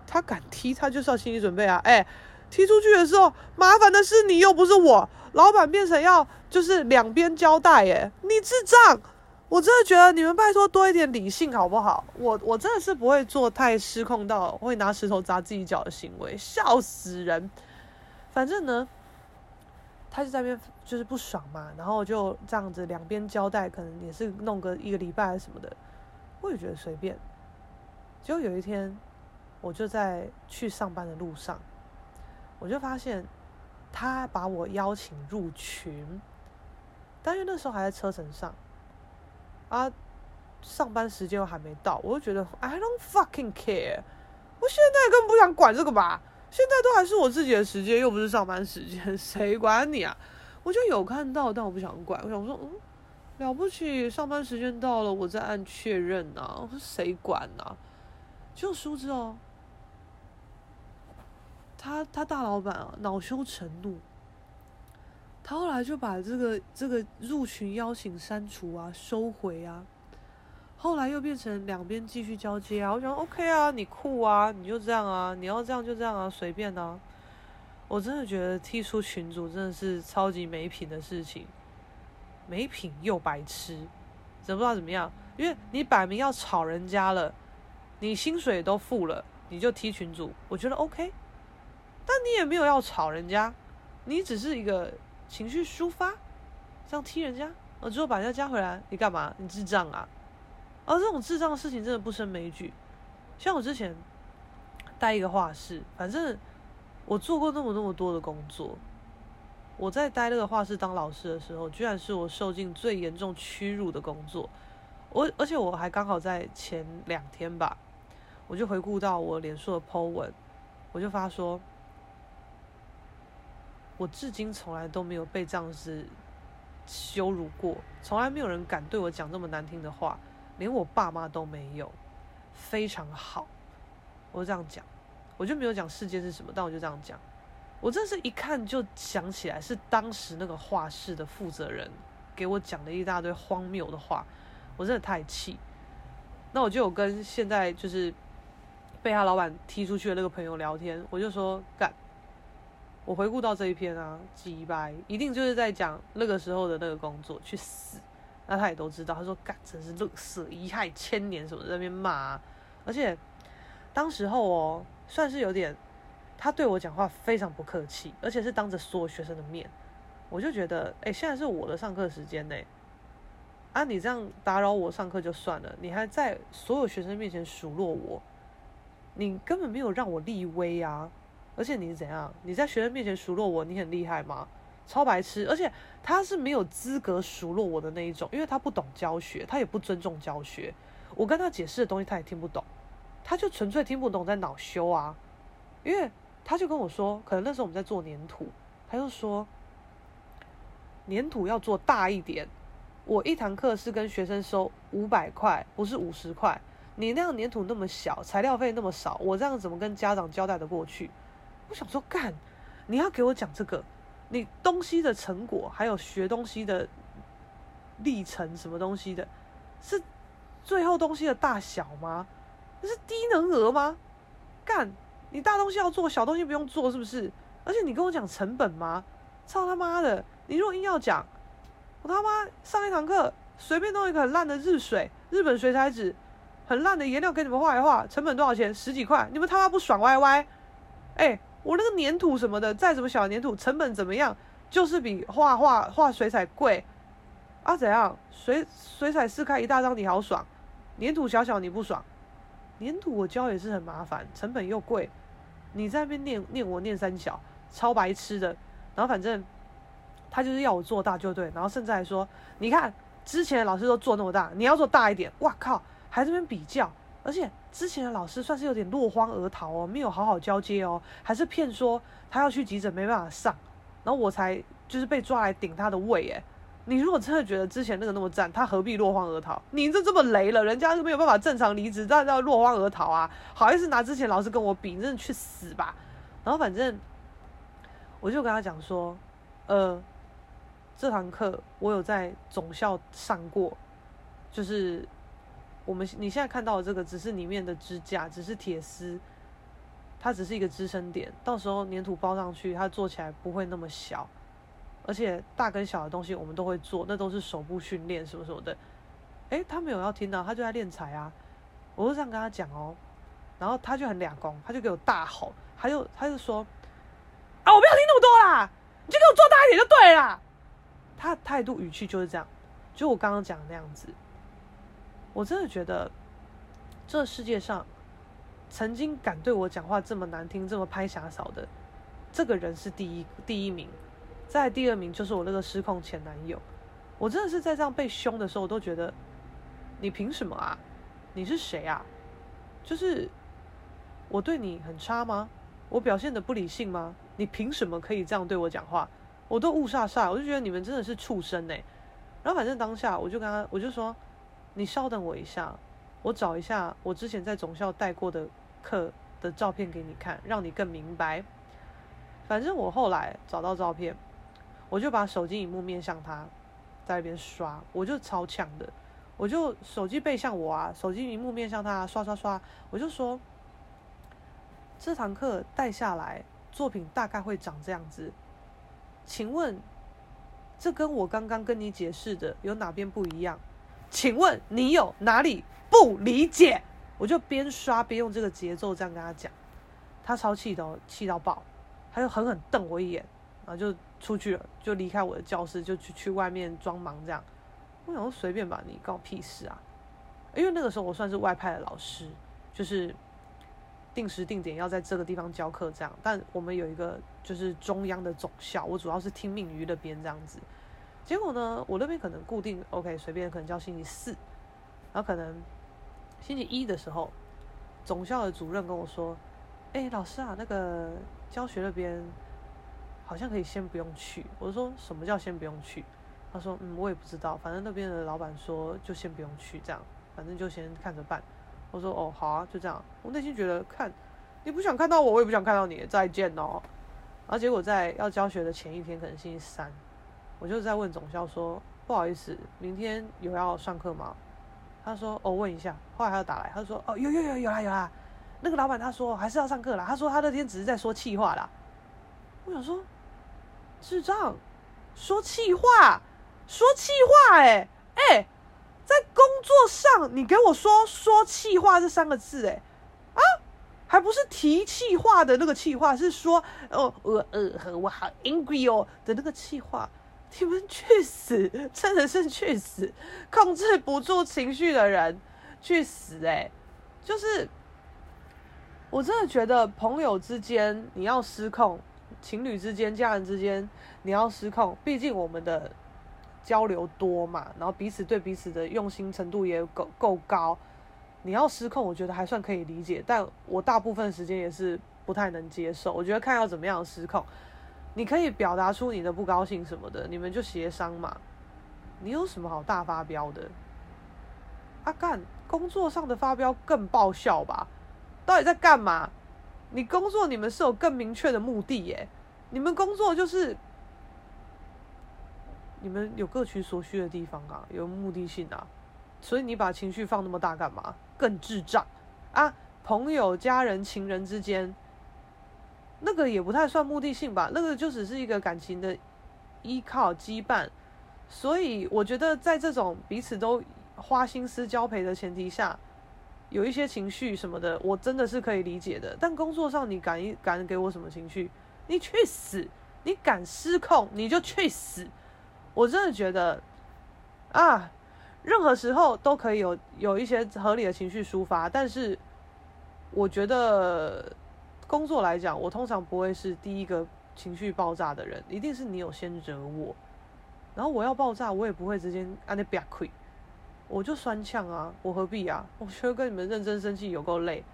他敢踢，他就是要心理准备啊，哎。”踢出去的时候，麻烦的是你，又不是我。老板变成要就是两边交代，耶，你智障！我真的觉得你们拜托多一点理性好不好？我我真的是不会做太失控到会拿石头砸自己脚的行为，笑死人。反正呢，他就在那边就是不爽嘛，然后就这样子两边交代，可能也是弄个一个礼拜什么的，我也觉得随便。结果有一天，我就在去上班的路上。我就发现，他把我邀请入群，但因为那时候还在车程上，啊，上班时间又还没到，我就觉得 I don't fucking care，我现在根本不想管这个吧，现在都还是我自己的时间，又不是上班时间，谁管你啊？我就有看到，但我不想管，我想说，嗯，了不起，上班时间到了，我再按确认啊，谁管啊？就殊不知哦。他他大老板啊，恼羞成怒，他后来就把这个这个入群邀请删除啊，收回啊，后来又变成两边继续交接啊。我想 OK 啊，你酷啊，你就这样啊，你要这样就这样啊，随便啊。我真的觉得踢出群主真的是超级没品的事情，没品又白痴，真不知道怎么样。因为你摆明要吵人家了，你薪水都付了，你就踢群主，我觉得 OK。但你也没有要吵人家，你只是一个情绪抒发，这样踢人家，我之后把人家加回来，你干嘛？你智障啊！而这种智障的事情真的不胜枚举。像我之前带一个画室，反正。我做过那么那么多的工作，我在待那个画室当老师的时候，居然是我受尽最严重屈辱的工作。我而且我还刚好在前两天吧，我就回顾到我脸书的 po 文，我就发说，我至今从来都没有被这样子羞辱过，从来没有人敢对我讲这么难听的话，连我爸妈都没有，非常好，我就这样讲。我就没有讲事件是什么，但我就这样讲。我真是一看就想起来，是当时那个画室的负责人给我讲了一大堆荒谬的话，我真的太气。那我就有跟现在就是被他老板踢出去的那个朋友聊天，我就说干，我回顾到这一篇啊，几百一定就是在讲那个时候的那个工作，去死。那他也都知道，他说干真是乐色，遗害千年什么在那边骂啊，而且当时候哦。算是有点，他对我讲话非常不客气，而且是当着所有学生的面，我就觉得，哎，现在是我的上课时间呢，啊，你这样打扰我上课就算了，你还在所有学生面前数落我，你根本没有让我立威啊，而且你是怎样？你在学生面前数落我，你很厉害吗？超白痴，而且他是没有资格数落我的那一种，因为他不懂教学，他也不尊重教学，我跟他解释的东西他也听不懂。他就纯粹听不懂，在恼羞啊，因为他就跟我说，可能那时候我们在做黏土，他就说黏土要做大一点。我一堂课是跟学生收五百块，不是五十块。你那样黏土那么小，材料费那么少，我这样怎么跟家长交代的过去？我想说，干，你要给我讲这个，你东西的成果，还有学东西的历程，什么东西的，是最后东西的大小吗？这是低能儿吗？干，你大东西要做，小东西不用做，是不是？而且你跟我讲成本吗？操他妈的！你如果硬要讲，我他妈上一堂课随便弄一个很烂的日水，日本水彩纸，很烂的颜料给你们画一画，成本多少钱？十几块，你们他妈不爽歪歪？哎，我那个粘土什么的，再怎么小粘土，成本怎么样？就是比画画画水彩贵啊？怎样？水水彩撕开一大张，你好爽；粘土小小，你不爽。粘土我教也是很麻烦，成本又贵。你在那边念念我念三小，超白痴的。然后反正他就是要我做大就对，然后甚至还说，你看之前老师都做那么大，你要做大一点。哇靠，还这边比较，而且之前的老师算是有点落荒而逃哦，没有好好交接哦，还是骗说他要去急诊没办法上，然后我才就是被抓来顶他的位诶。你如果真的觉得之前那个那么赞，他何必落荒而逃？你这这么雷了，人家是没有办法正常离职，但要落荒而逃啊？好意思拿之前老师跟我比，你真的去死吧！然后反正我就跟他讲说，呃，这堂课我有在总校上过，就是我们你现在看到的这个只是里面的支架，只是铁丝，它只是一个支撑点，到时候粘土包上去，它做起来不会那么小。而且大跟小的东西我们都会做，那都是手部训练什么什么的。诶，他没有要听到，他就在练才啊。我就这样跟他讲哦，然后他就很两光，他就给我大吼，他就他就说啊，我不要听那么多啦，你就给我做大一点就对了。他态度语气就是这样，就我刚刚讲那样子。我真的觉得这世界上曾经敢对我讲话这么难听、这么拍下手的这个人是第一第一名。在第二名就是我那个失控前男友，我真的是在这样被凶的时候，我都觉得，你凭什么啊？你是谁啊？就是我对你很差吗？我表现得不理性吗？你凭什么可以这样对我讲话？我都雾煞煞，我就觉得你们真的是畜生欸。然后反正当下我就跟他，我就说，你稍等我一下，我找一下我之前在总校带过的课的照片给你看，让你更明白。反正我后来找到照片。我就把手机荧幕面向他，在那边刷，我就超强的，我就手机背向我啊，手机荧幕面向他，刷刷刷，我就说，这堂课带下来作品大概会长这样子。请问，这跟我刚刚跟你解释的有哪边不一样？请问你有哪里不理解？我就边刷边用这个节奏这样跟他讲，他超气的，气到爆，他就狠狠瞪我一眼，然后就出去了，就离开我的教室，就去去外面装忙这样。我想说随便吧，你关我屁事啊！因为那个时候我算是外派的老师，就是定时定点要在这个地方教课这样。但我们有一个就是中央的总校，我主要是听命于那边这样子。结果呢，我那边可能固定 OK，随便可能教星期四，然后可能星期一的时候，总校的主任跟我说：“哎，老师啊，那个教学那边好像可以先不用去。”我说：“什么叫先不用去？”他说：“嗯，我也不知道，反正那边的老板说就先不用去，这样，反正就先看着办。”我说：“哦，好啊，就这样。”我内心觉得，看你不想看到我，我也不想看到你，再见哦。然后结果在要教学的前一天，可能星期三，我就在问总校说：“不好意思，明天有要上课吗？”他说：“哦，问一下。”后来他又打来，他说：“哦，有有有有啦有啦，那个老板他说还是要上课啦。他说他那天只是在说气话啦。”我想说，智障，说气话。说气话、欸，哎、在工作上你给我说说气话这三个字、欸，哎啊，还不是提气话的那个气话，是说哦呃呃我好 angry 哦的那个气话，你们去死，真的是去死，控制不住情绪的人去死、欸，哎，就是我真的觉得朋友之间你要失控，情侣之间、家人之间你要失控，毕竟我们的。交流多嘛，然后彼此对彼此的用心程度也够够高。你要失控，我觉得还算可以理解，但我大部分时间也是不太能接受。我觉得看要怎么样失控，你可以表达出你的不高兴什么的，你们就协商嘛。你有什么好大发飙的？阿、啊、干，工作上的发飙更爆笑吧？到底在干嘛？你工作你们是有更明确的目的耶？你们工作就是。你们有各取所需的地方啊，有目的性啊，所以你把情绪放那么大干嘛？更智障啊！朋友、家人、情人之间，那个也不太算目的性吧？那个就只是一个感情的依靠、羁绊。所以我觉得，在这种彼此都花心思交陪的前提下，有一些情绪什么的，我真的是可以理解的。但工作上，你敢一敢给我什么情绪？你去死！你敢失控，你就去死！我真的觉得，啊，任何时候都可以有有一些合理的情绪抒发，但是我觉得工作来讲，我通常不会是第一个情绪爆炸的人，一定是你有先惹我，然后我要爆炸，我也不会直接按那边亏，我就酸呛啊，我何必啊？我觉得跟你们认真生气有够累，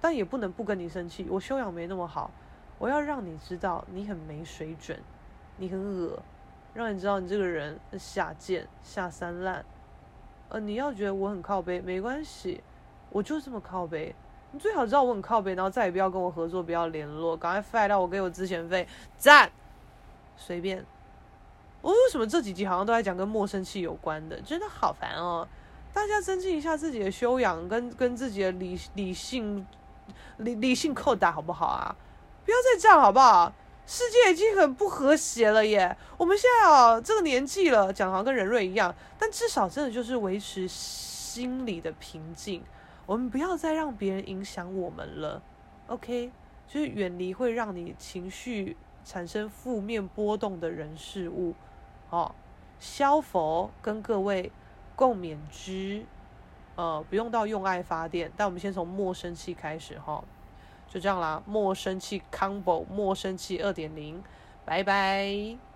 但也不能不跟你生气，我修养没那么好，我要让你知道你很没水准，你很恶。让你知道你这个人下贱下三滥，呃，你要觉得我很靠背没关系，我就这么靠背。你最好知道我很靠北，然后再也不要跟我合作，不要联络，赶快 fire 掉我，给我资遣费，赞。随便。我为什么这几集好像都在讲跟陌生气有关的？真的好烦哦！大家增进一下自己的修养，跟跟自己的理理性理理性扣打好不好啊？不要再这样好不好？世界已经很不和谐了耶！我们现在啊，这个年纪了，讲好像跟人瑞一样，但至少真的就是维持心理的平静。我们不要再让别人影响我们了，OK？就是远离会让你情绪产生负面波动的人事物。哦，消佛跟各位共勉之，呃，不用到用爱发电，但我们先从莫生气开始哈。哦就这样啦，莫生气 Combo，莫生气二点零，拜拜。